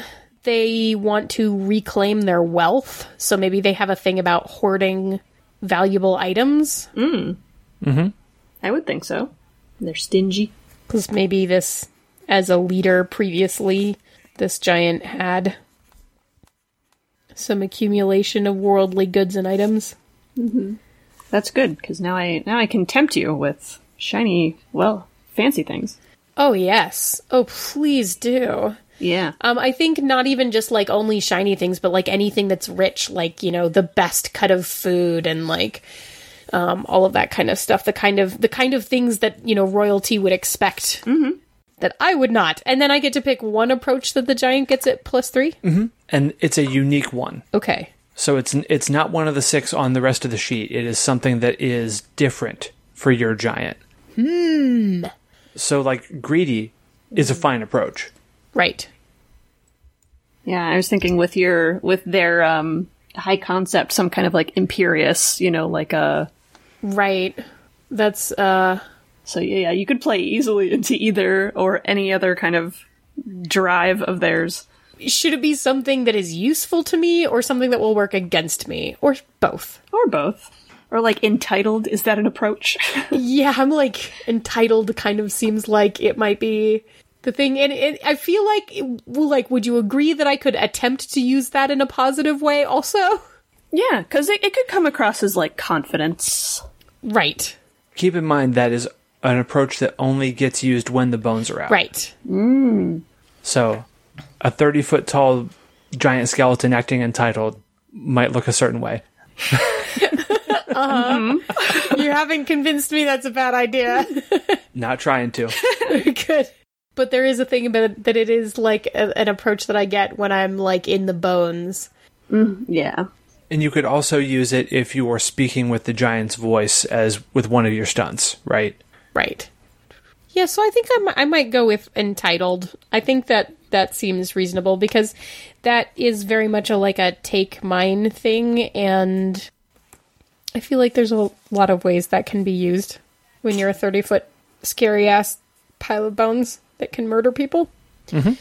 they want to reclaim their wealth? So maybe they have a thing about hoarding valuable items mm. mm-hmm. I would think so. They're stingy. because maybe this as a leader previously this giant had some accumulation of worldly goods and items. Mm-hmm. That's good because now I now I can tempt you with shiny, well, fancy things. Oh yes. Oh please do. Yeah. Um, I think not even just like only shiny things, but like anything that's rich, like you know the best cut of food and like um, all of that kind of stuff. The kind of the kind of things that you know royalty would expect that I would not. And then I get to pick one approach that the giant gets at plus three. And it's a unique one. Okay. So it's it's not one of the six on the rest of the sheet. It is something that is different for your giant. Hmm. So like greedy is a fine approach. Right. Yeah, I was thinking with your with their um high concept, some kind of like imperious, you know, like a Right. That's uh so yeah, you could play easily into either or any other kind of drive of theirs. should it be something that is useful to me or something that will work against me or both? Or both. Or like entitled, is that an approach? *laughs* Yeah, I'm like entitled kind of seems like it might be the thing and it, I feel like well like would you agree that I could attempt to use that in a positive way also? yeah, because it, it could come across as like confidence. Right. Keep in mind that is an approach that only gets used when the bones are out. Right. Mm. So a 30 foot tall giant skeleton acting entitled might look a certain way. *laughs* Uh-huh. Mm-hmm. you haven't convinced me that's a bad idea. Not trying to. *laughs* Good. But there is a thing about it that it is like a, an approach that I get when I'm like in the bones. Mm, yeah. And you could also use it if you are speaking with the giant's voice as with one of your stunts, right? Right. Yeah, so I think I mi- I might go with entitled. I think that that seems reasonable because that is very much a like a take mine thing, and I feel like there's a lot of ways that can be used when you're a thirty foot scary ass pile of bones that can murder people. Mm-hmm.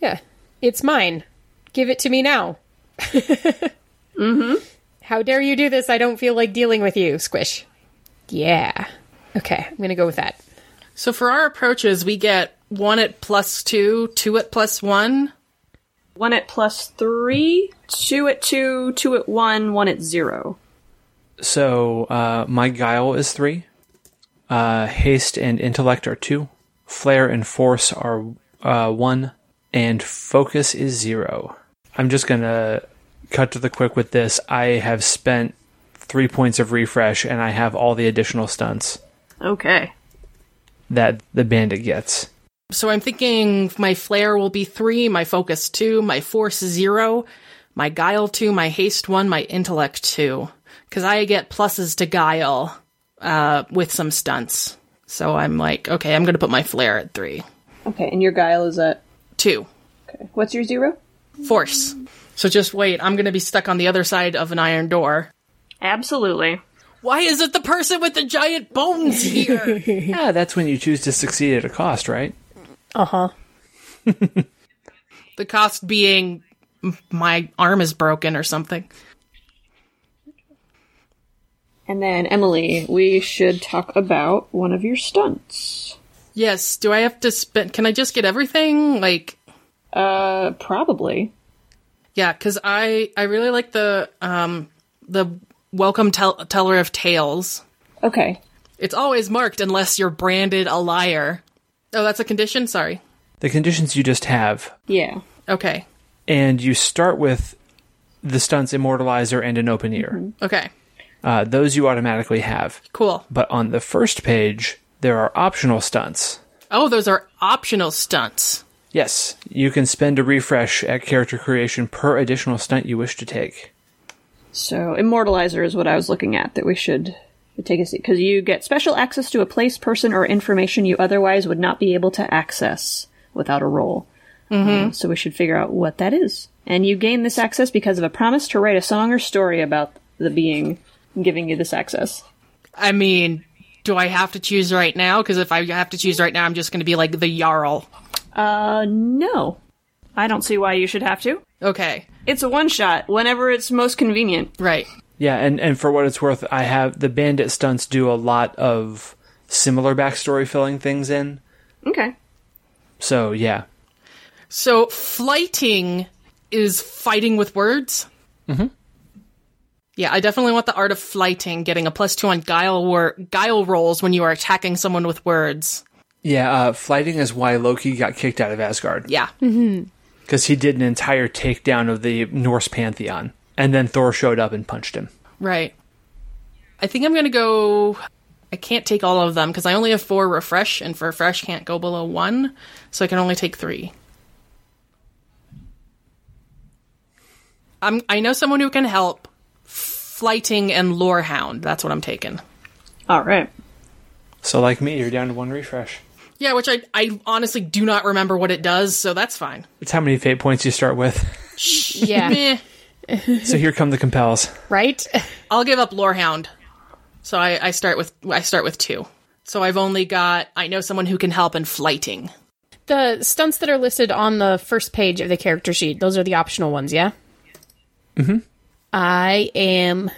Yeah, it's mine. Give it to me now. *laughs* mm-hmm. How dare you do this? I don't feel like dealing with you, Squish. Yeah. Okay, I'm gonna go with that. So for our approaches, we get one at plus two, two at plus one. One at plus three, two at two, two at one, one at zero. So uh, my guile is three. Uh, haste and intellect are two. Flair and force are uh, one. And focus is zero. I'm just gonna cut to the quick with this. I have spent three points of refresh, and I have all the additional stunts Okay. that the bandit gets. So I'm thinking my flair will be three, my focus two, my force zero, my guile two, my haste one, my intellect two. Because I get pluses to guile uh, with some stunts. So I'm like, okay, I'm going to put my flair at three. Okay, and your guile is at Two. okay. What's your zero? Force. So just wait, I'm going to be stuck on the other side of an iron door. Absolutely. Why is it the person with the giant bones here? *laughs* Yeah, that's when you choose to succeed at a cost, right? Uh huh. *laughs* the cost being my arm is broken or something. And then Emily, we should talk about one of your stunts. Yes, do I have to spend can I just get everything? Like Uh, probably. Yeah, because I I really like the um the welcome tell- teller of tales. Okay. It's always marked unless you're branded a liar. Oh, that's a condition. Sorry. The conditions you just have, Yeah. Okay. and you start with the stunts immortalizer and an open ear. Okay. Uh, those you automatically have. Cool. But on the first page, there are optional stunts. Oh, those are optional stunts. Yes, you can spend a refresh at character creation per additional stunt you wish to take. So immortalizer is what I was looking at that we should take a seat because you get special access to a place, person, or information you otherwise would not be able to access without a roll. Um, so we should figure out what that is. And you gain this access because of a promise to write a song or story about the being giving you this access. I mean, do I have to choose right now? Because if I have to choose right now, I'm just going to be like the Jarl. Uh, no. I don't see why you should have to. Okay, It's a one shot whenever it's most convenient. right. Yeah, and, and for what it's worth, I have the bandit stunts do a lot of similar backstory filling things in. Okay. So yeah. So flighting is fighting with words. Mm-hmm. Yeah, I definitely want the art of flighting, getting a plus two on guile wor- guile rolls when you are attacking someone with words. Yeah, uh, flighting is why Loki got kicked out of Asgard. Yeah, Because he did an entire takedown of the Norse pantheon. And then Thor showed up and punched him. right. I think I'm gonna go. I can't take all of them because I only have four refresh, and for refresh can't go below one, so I can only take three. I'm. I know someone who can help. Flighting and Lorehound. That's what I'm taking. All right. So like me, you're down to one refresh. Yeah, which I I honestly do not remember what it does, so that's fine. It's how many fate points you start with. Yeah. *laughs* So here come the compels. right? *laughs* I'll give up Lorehound. So I, I start with I start with two. So I've only got I know someone who can help in flighting. The stunts that are listed on the first page of the character sheet, those are the optional ones, yeah? Mm-hmm. I am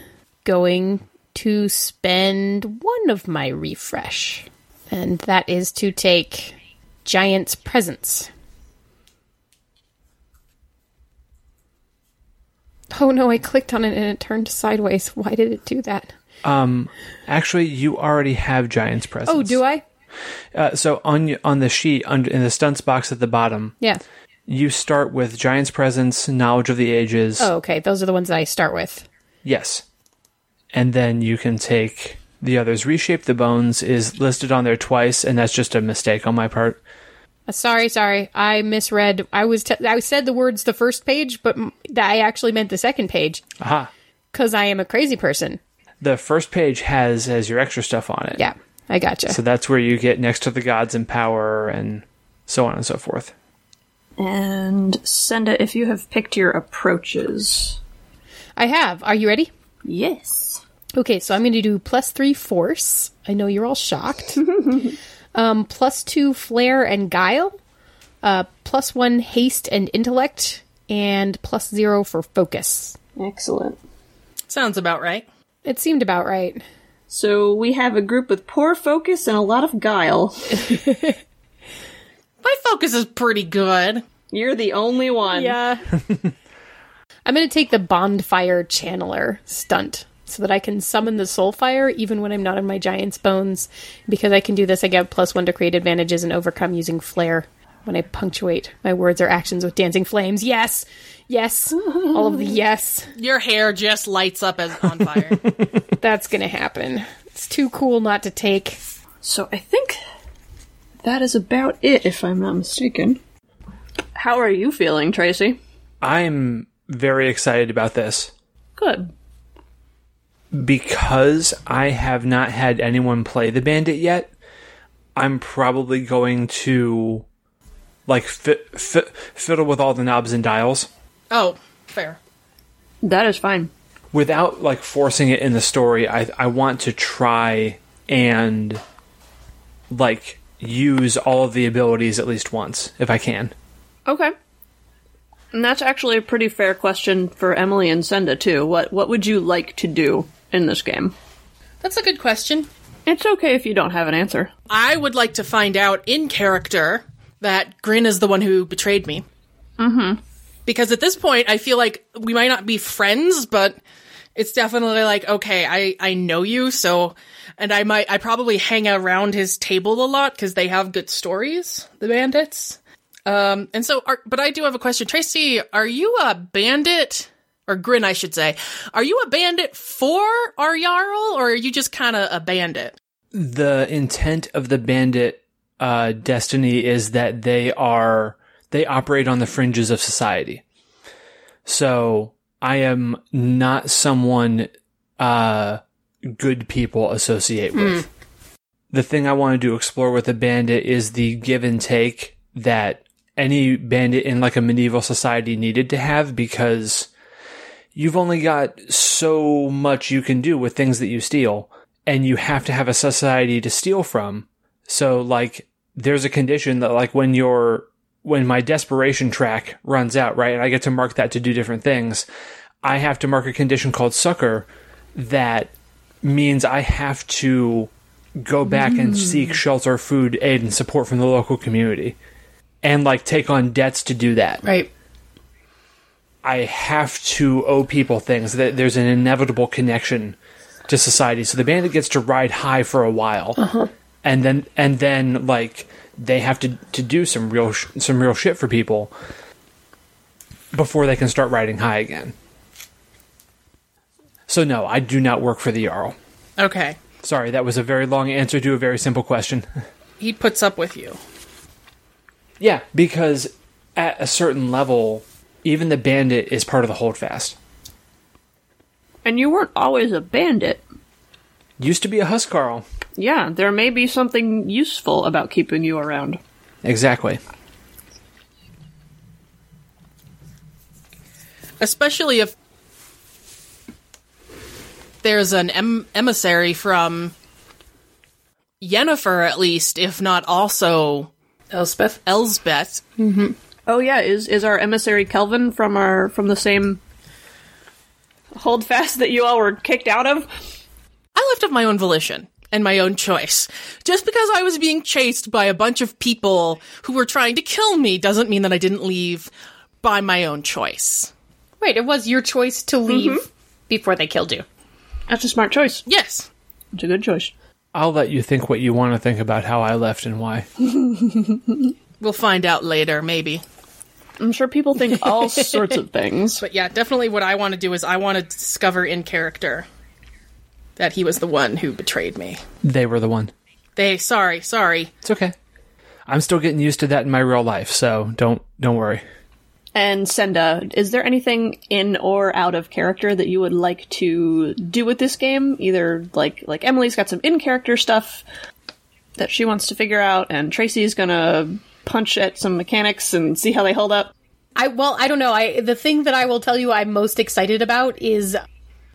going to spend one of my refresh, and that is to take Giant's Presence. Oh no, I clicked on it and it turned sideways. Why did it do that? Um, actually, you already have Giant's presence. Oh, do I? Uh, so on on the sheet under in the stunts box at the bottom, Yeah. You start with Giant's presence, knowledge of the ages. Oh, okay. Those are the ones that I start with. Yes. And then you can take the others. Reshape the bones is listed on there twice, and that's just a mistake on my part. Uh, Sorry, sorry. I misread. I was t- I said the words the first page, but m- I actually meant the second page Aha. because I am a crazy person. The first page has has your extra stuff on it. Yeah, I gotcha. So that's where you get next to the gods and power and so on and so forth. And Senda, if you have picked your approaches. I have. Are you ready? Yes. Okay, so I'm going to do plus three force. I know you're all shocked. *laughs* um, plus two flair and guile. Uh, plus one haste and intellect, and plus zero for focus. Excellent. Sounds about right. It seemed about right. So we have a group with poor focus and a lot of guile. *laughs* My focus is pretty good. You're the only one. Yeah. *laughs* I'm going to take the Bondfire Channeler stunt so that I can summon the Soulfire even when I'm not in my Giant's Bones. Because I can do this, I get plus one to create advantages and overcome using Flair when I punctuate my words or actions with dancing flames. Yes! Yes! All of the *laughs* yes. Your hair just lights up as on fire. *laughs* That's going to happen. It's too cool not to take. So I think that is about it, if I'm not mistaken. How are you feeling, Tracy? I'm very excited about this Good. because I have not had anyone play the bandit yet. I'm probably going to like fi- fi- fiddle with all the knobs and dials oh, fair. That is fine. without like forcing it in the story. I I want to try and like use all of the abilities at least once if I can. Okay. And that's actually a pretty fair question for Emily and Senda too. What what would you like to do in this game? That's a good question. It's okay if you don't have an answer. I would like to find out in character that Grin is the one who betrayed me. Mm-hmm. Because at this point, I feel like we might not be friends, but it's definitely like, okay, I, I know you, so, and I might, I probably hang around his table a lot because they have good stories, the bandits. Um, and so, are, but I do have a question. Tracy, are you a bandit? Or Grin, I should say. Are you a bandit for our Jarl, or are you just kind of a bandit? The intent of the bandit uh, destiny is that they are they operate on the fringes of society. So I am not someone uh, good people associate with. The thing I wanted to explore with the bandit is the give and take that any bandit in like a medieval society needed to have because you've only got so much you can do with things that you steal and you have to have a society to steal from. So like there's a condition that like when you're when my desperation track runs out, right, and I get to mark that to do different things, I have to mark a condition called sucker that means I have to go back and hmm. seek shelter, food, aid, and support from the local community. And like take on debts to do that. Right. I have to owe people things. That there's an inevitable connection to society. So the bandit gets to ride high for a while, uh-huh. and then and then like they have to to do some real sh- some real shit for people before they can start riding high again. So no, I do not work for the Jarl. Okay. Sorry, that was a very long answer to a very simple question. *laughs* He puts up with you. yeah, because at a certain level, even the bandit is part of the holdfast. And you weren't always a bandit. Used to be a huskarl. Yeah, there may be something useful about keeping you around. Exactly. Especially if there's an em- emissary from Yennefer, at least, if not also Elspeth. Elsbeth. Mm-hmm. Oh yeah, is is our emissary Kelvin from our from the same holdfast that you all were kicked out of? I left of my own volition and my own choice. Just because I was being chased by a bunch of people who were trying to kill me doesn't mean that I didn't leave by my own choice. Wait, it was your choice to leave mm-hmm. before they killed you. That's a smart choice. Yes. It's a good choice. I'll let you think what you want to think about how I left and why. *laughs* We'll find out later, maybe. I'm sure people think all *laughs* sorts of things. But yeah, definitely what I want to do is I want to discover in character that he was the one who betrayed me. They were the one. They, sorry, sorry. It's okay. I'm still getting used to that in my real life, so don't don't worry. And Senda, is there anything in or out of character that you would like to do with this game? Either like like Emily's got some in character stuff that she wants to figure out, and Tracy's gonna punch at some mechanics and see how they hold up. I well, I don't know. I the thing that I will tell you I'm most excited about is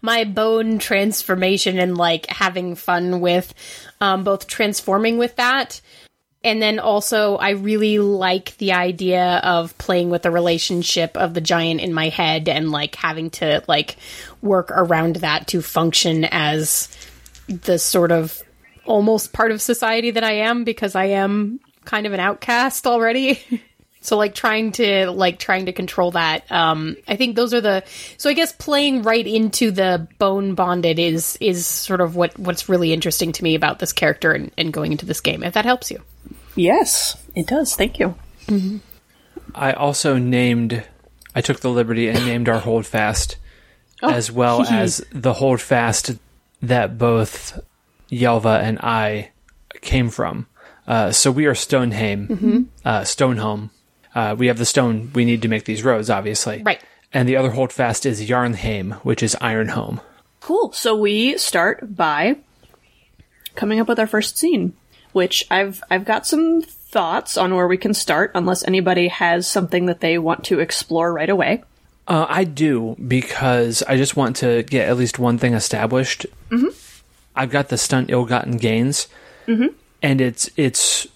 my bone transformation and like having fun with um, both transforming with that and then also I really like the idea of playing with the relationship of the giant in my head and like having to like work around that to function as the sort of almost part of society that I am because I am kind of an outcast already. *laughs* So like trying to like trying to control that. Um, I think those are the. So I guess playing right into the bone bonded is is sort of what what's really interesting to me about this character and, and going into this game. If that helps you. Yes, it does. Thank you. I also named I took the liberty and named our holdfast as well *laughs* as the holdfast that both Yelva and I came from. Uh, so we are Stoneham, uh, Stonehome. Uh, we have the stone we need to make these roads, obviously. Right. And the other holdfast is Yarnheim, which is Iron Home. Cool. So we start by coming up with our first scene, which I've I've got some thoughts on where we can start, unless anybody has something that they want to explore right away. Uh, I do because I just want to get at least one thing established. Mm-hmm. I've got the stunt ill-gotten gains, mm-hmm. and it's it's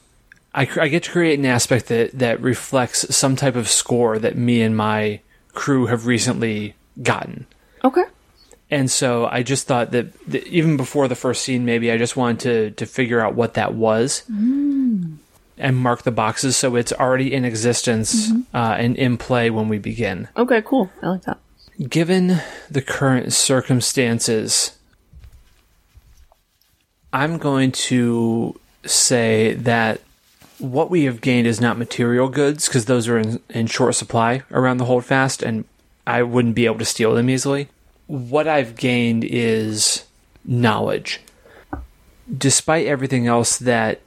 I, cr- I get to create an aspect that that reflects some type of score that me and my crew have recently gotten. Okay. And so I just thought that, that even before the first scene, maybe I just wanted to to figure out what that was and mark the boxes so it's already in existence uh, and in play when we begin Okay. Cool. I like that. given the current circumstances, I'm going to say that what we have gained is not material goods because those are in, in short supply around the holdfast, and I wouldn't be able to steal them easily. What I've gained is knowledge. Despite everything else that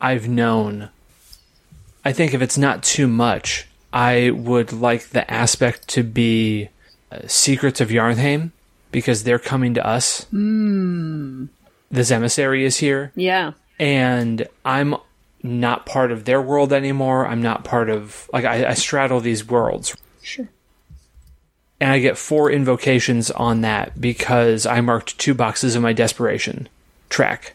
I've known, I think if it's not too much, I would like the aspect to be uh, Secrets of Yarnheim because they're coming to us. Mm. This emissary is here, Yeah. and I'm not part of their world anymore. I'm not part of like I, I straddle these worlds. Sure. And I get four invocations on that because I marked two boxes in my desperation track.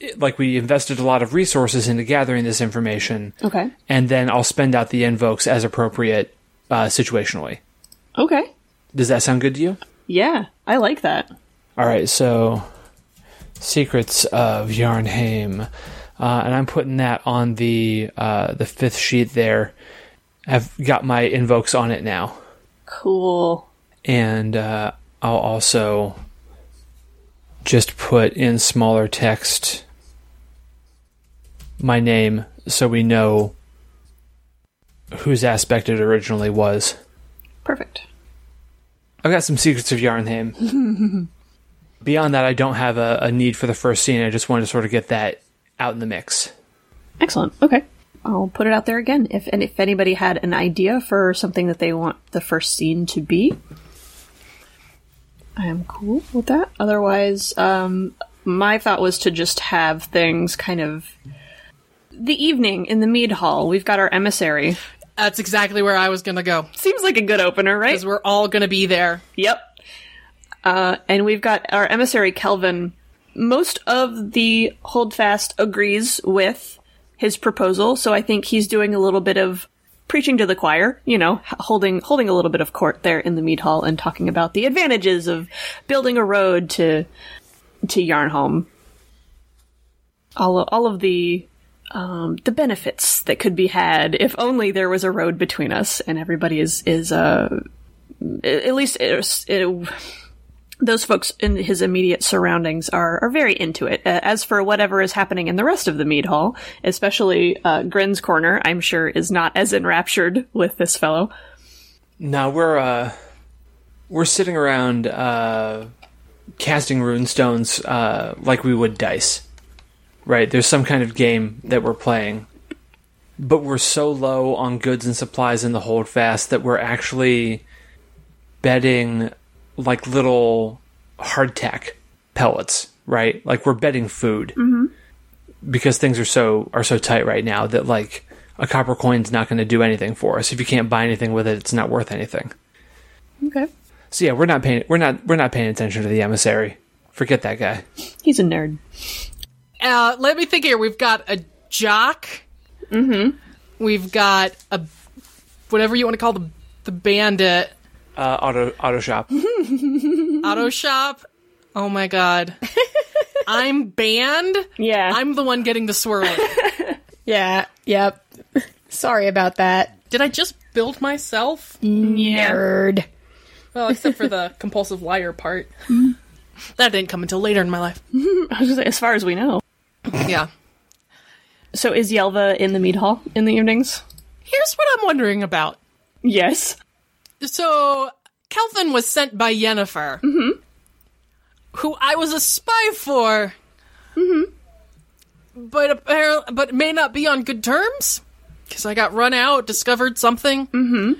It- Like we invested a lot of resources into gathering this information, Okay. and then I'll spend out the invokes as appropriate uh, situationally. Okay. Does that sound good to you? Yeah, I like that. All right, so Secrets of Yarnheim, uh, and I'm putting that on the uh, the fifth sheet there. I've got my invokes on it now, Cool. and uh, I'll also just put in smaller text my name so we know whose aspect it originally was. Perfect. I've got some secrets of Yarnheim. *laughs* Beyond that, I don't have a, a need for the first scene. I just wanted to sort of get that out in the mix. Excellent. Okay. I'll put it out there again. If and if anybody had an idea for something that they want the first scene to be, I am cool with that. Otherwise, um, my thought was to just have things kind of the evening in the mead hall. We've got our emissary. That's exactly where I was gonna go. Seems like a good opener, right? Because we're all gonna be there. Yep. Uh, and we've got our emissary Kelvin. Most of the holdfast agrees with his proposal, so I think he's doing a little bit of preaching to the choir. You know, holding holding a little bit of court there in the mead hall and talking about the advantages of building a road to to Yarnholm. All of, all of the um, the benefits that could be had if only there was a road between us, and everybody is is uh, at least it, it, those folks in his immediate surroundings are, are very into it. Uh, as for whatever is happening in the rest of the mead hall, especially uh, Grin's corner, I'm sure is not as enraptured with this fellow. Now we're uh, we're sitting around uh, casting rune stones uh, like we would dice. Right? There's some kind of game that we're playing, but we're so low on goods and supplies in the holdfast that we're actually betting like little hardtack pellets. Right? Like we're betting food because things are so are so tight right now that like a copper coin's not going to do anything for us. If you can't buy anything with it, it's not worth anything. Okay. So yeah, we're not paying we're not we're not paying attention to the emissary. Forget that guy. He's a nerd. Uh, let me think here. We've got a jock. Mm-hmm. We've got a whatever you want to call the the bandit Uh, auto auto shop. *laughs* auto shop. Oh my god. *laughs* I'm banned. Yeah. I'm the one getting the swirl. *laughs* Yeah, yep. Sorry about that. Did I just build myself? Nerd. Well, except for the compulsive liar part. That didn't come until later in my life. I was gonna as far as we know. Yeah. So is Yelva in the mead hall in the evenings? Here's what I'm wondering about. Yes. So, Kelvin was sent by Yennefer, who I was a spy for, but apparently, but may not be on good terms because I got run out, discovered something, mm-hmm.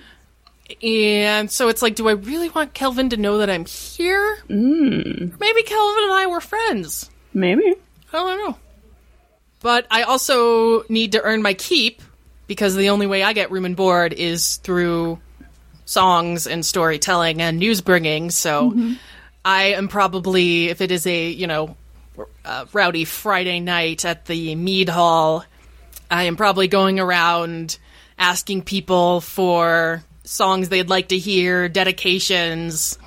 and so it's like, do I really want Kelvin to know that I'm here? Mm. Maybe Kelvin and I were friends. Maybe. I don't know. But I also need to earn my keep because the only way I get room and board is through songs and storytelling and news bringing. So I am probably, if it is a, you know, uh, rowdy Friday night at the Mead Hall, I am probably going around asking people for songs they'd like to hear, dedications.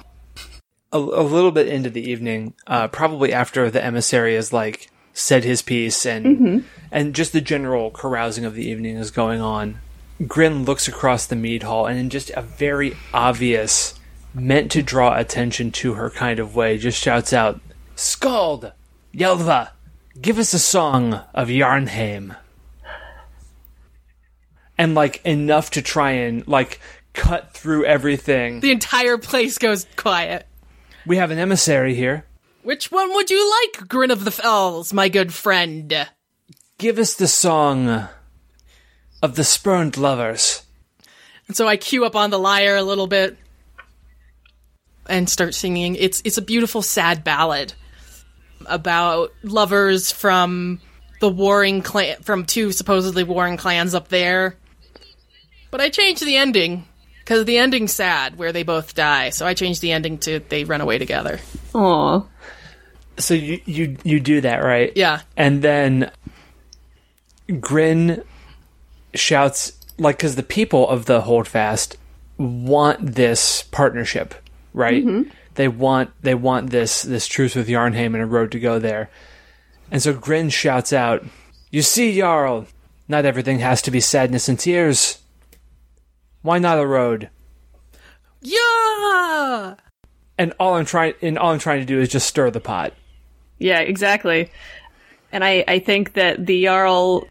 A, a little bit into the evening, uh, probably after the emissary has like said his piece and and just the general carousing of the evening is going on. Grin looks across the mead hall and in just a very obvious, meant to draw attention to her kind of way, just shouts out, Skald! Yelva, give us a song of Yarnheim." And like enough to try and like cut through everything. The entire place goes quiet. We have an emissary here. Which one would you like, Grin of the Fells, my good friend? Give us the song of the spurned lovers. And so I cue up on the lyre a little bit and start singing. It's it's a beautiful sad ballad about lovers from the warring clan from two supposedly warring clans up there. But I changed the ending because the ending's sad where they both die. So I changed the ending to they run away together. Aw. So you you you do that right? Yeah. And then Grin shouts like because the people of the Holdfast want this partnership, right? Mm-hmm. They want they want this this truce with Yarnheim and a road to go there. And so Grin shouts out, "You see, Jarl, not everything has to be sadness and tears. Why not a road?" Yeah. And all I'm trying and all I'm trying to do is just stir the pot. Yeah, exactly. And I, I think that the Jarl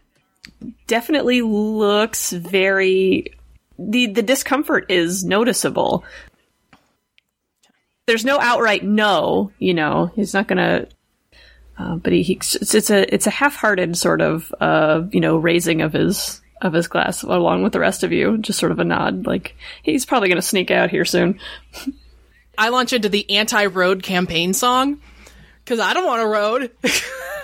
definitely looks very the the discomfort is noticeable. There's no outright no, you know. He's not gonna. Uh, but he, he it's, it's a it's a half-hearted sort of uh you know raising of his of his glass along with the rest of you, just sort of a nod, like he's probably gonna sneak out here soon. I launch into the anti-road campaign song because I don't want a road. *laughs*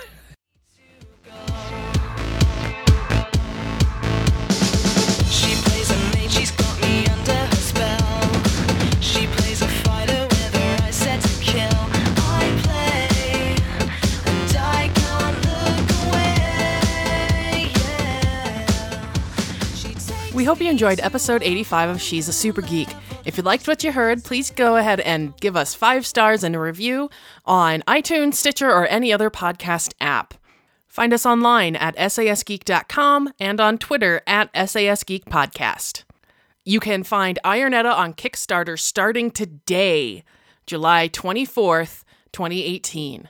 We hope you enjoyed episode 85 of She's a Super Geek. If you liked what you heard, please go ahead and give us five stars and a review on iTunes, Stitcher, or any other podcast app. Find us online at sasgeek.com and on Twitter at sasgeekpodcast. You can find Iron Edda on Kickstarter starting today, July 24th, 2018.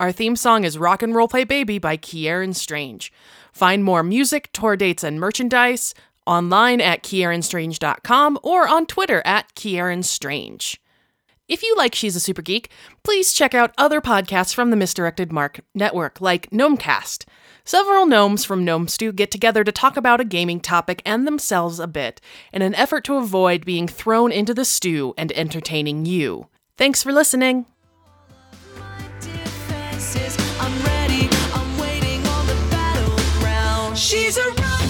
Our theme song is Rock and Roll Play Baby by Kieran Strange. Find more music, tour dates, and merchandise online at kieranstrange.com or on Twitter at kieranstrange. If you like She's a Super Geek, please check out other podcasts from the Misdirected Mark Network, like Gnomecast. Several gnomes from Gnome Stew get together to talk about a gaming topic and themselves a bit, in an effort to avoid being thrown into the stew and entertaining you. Thanks for listening. She's a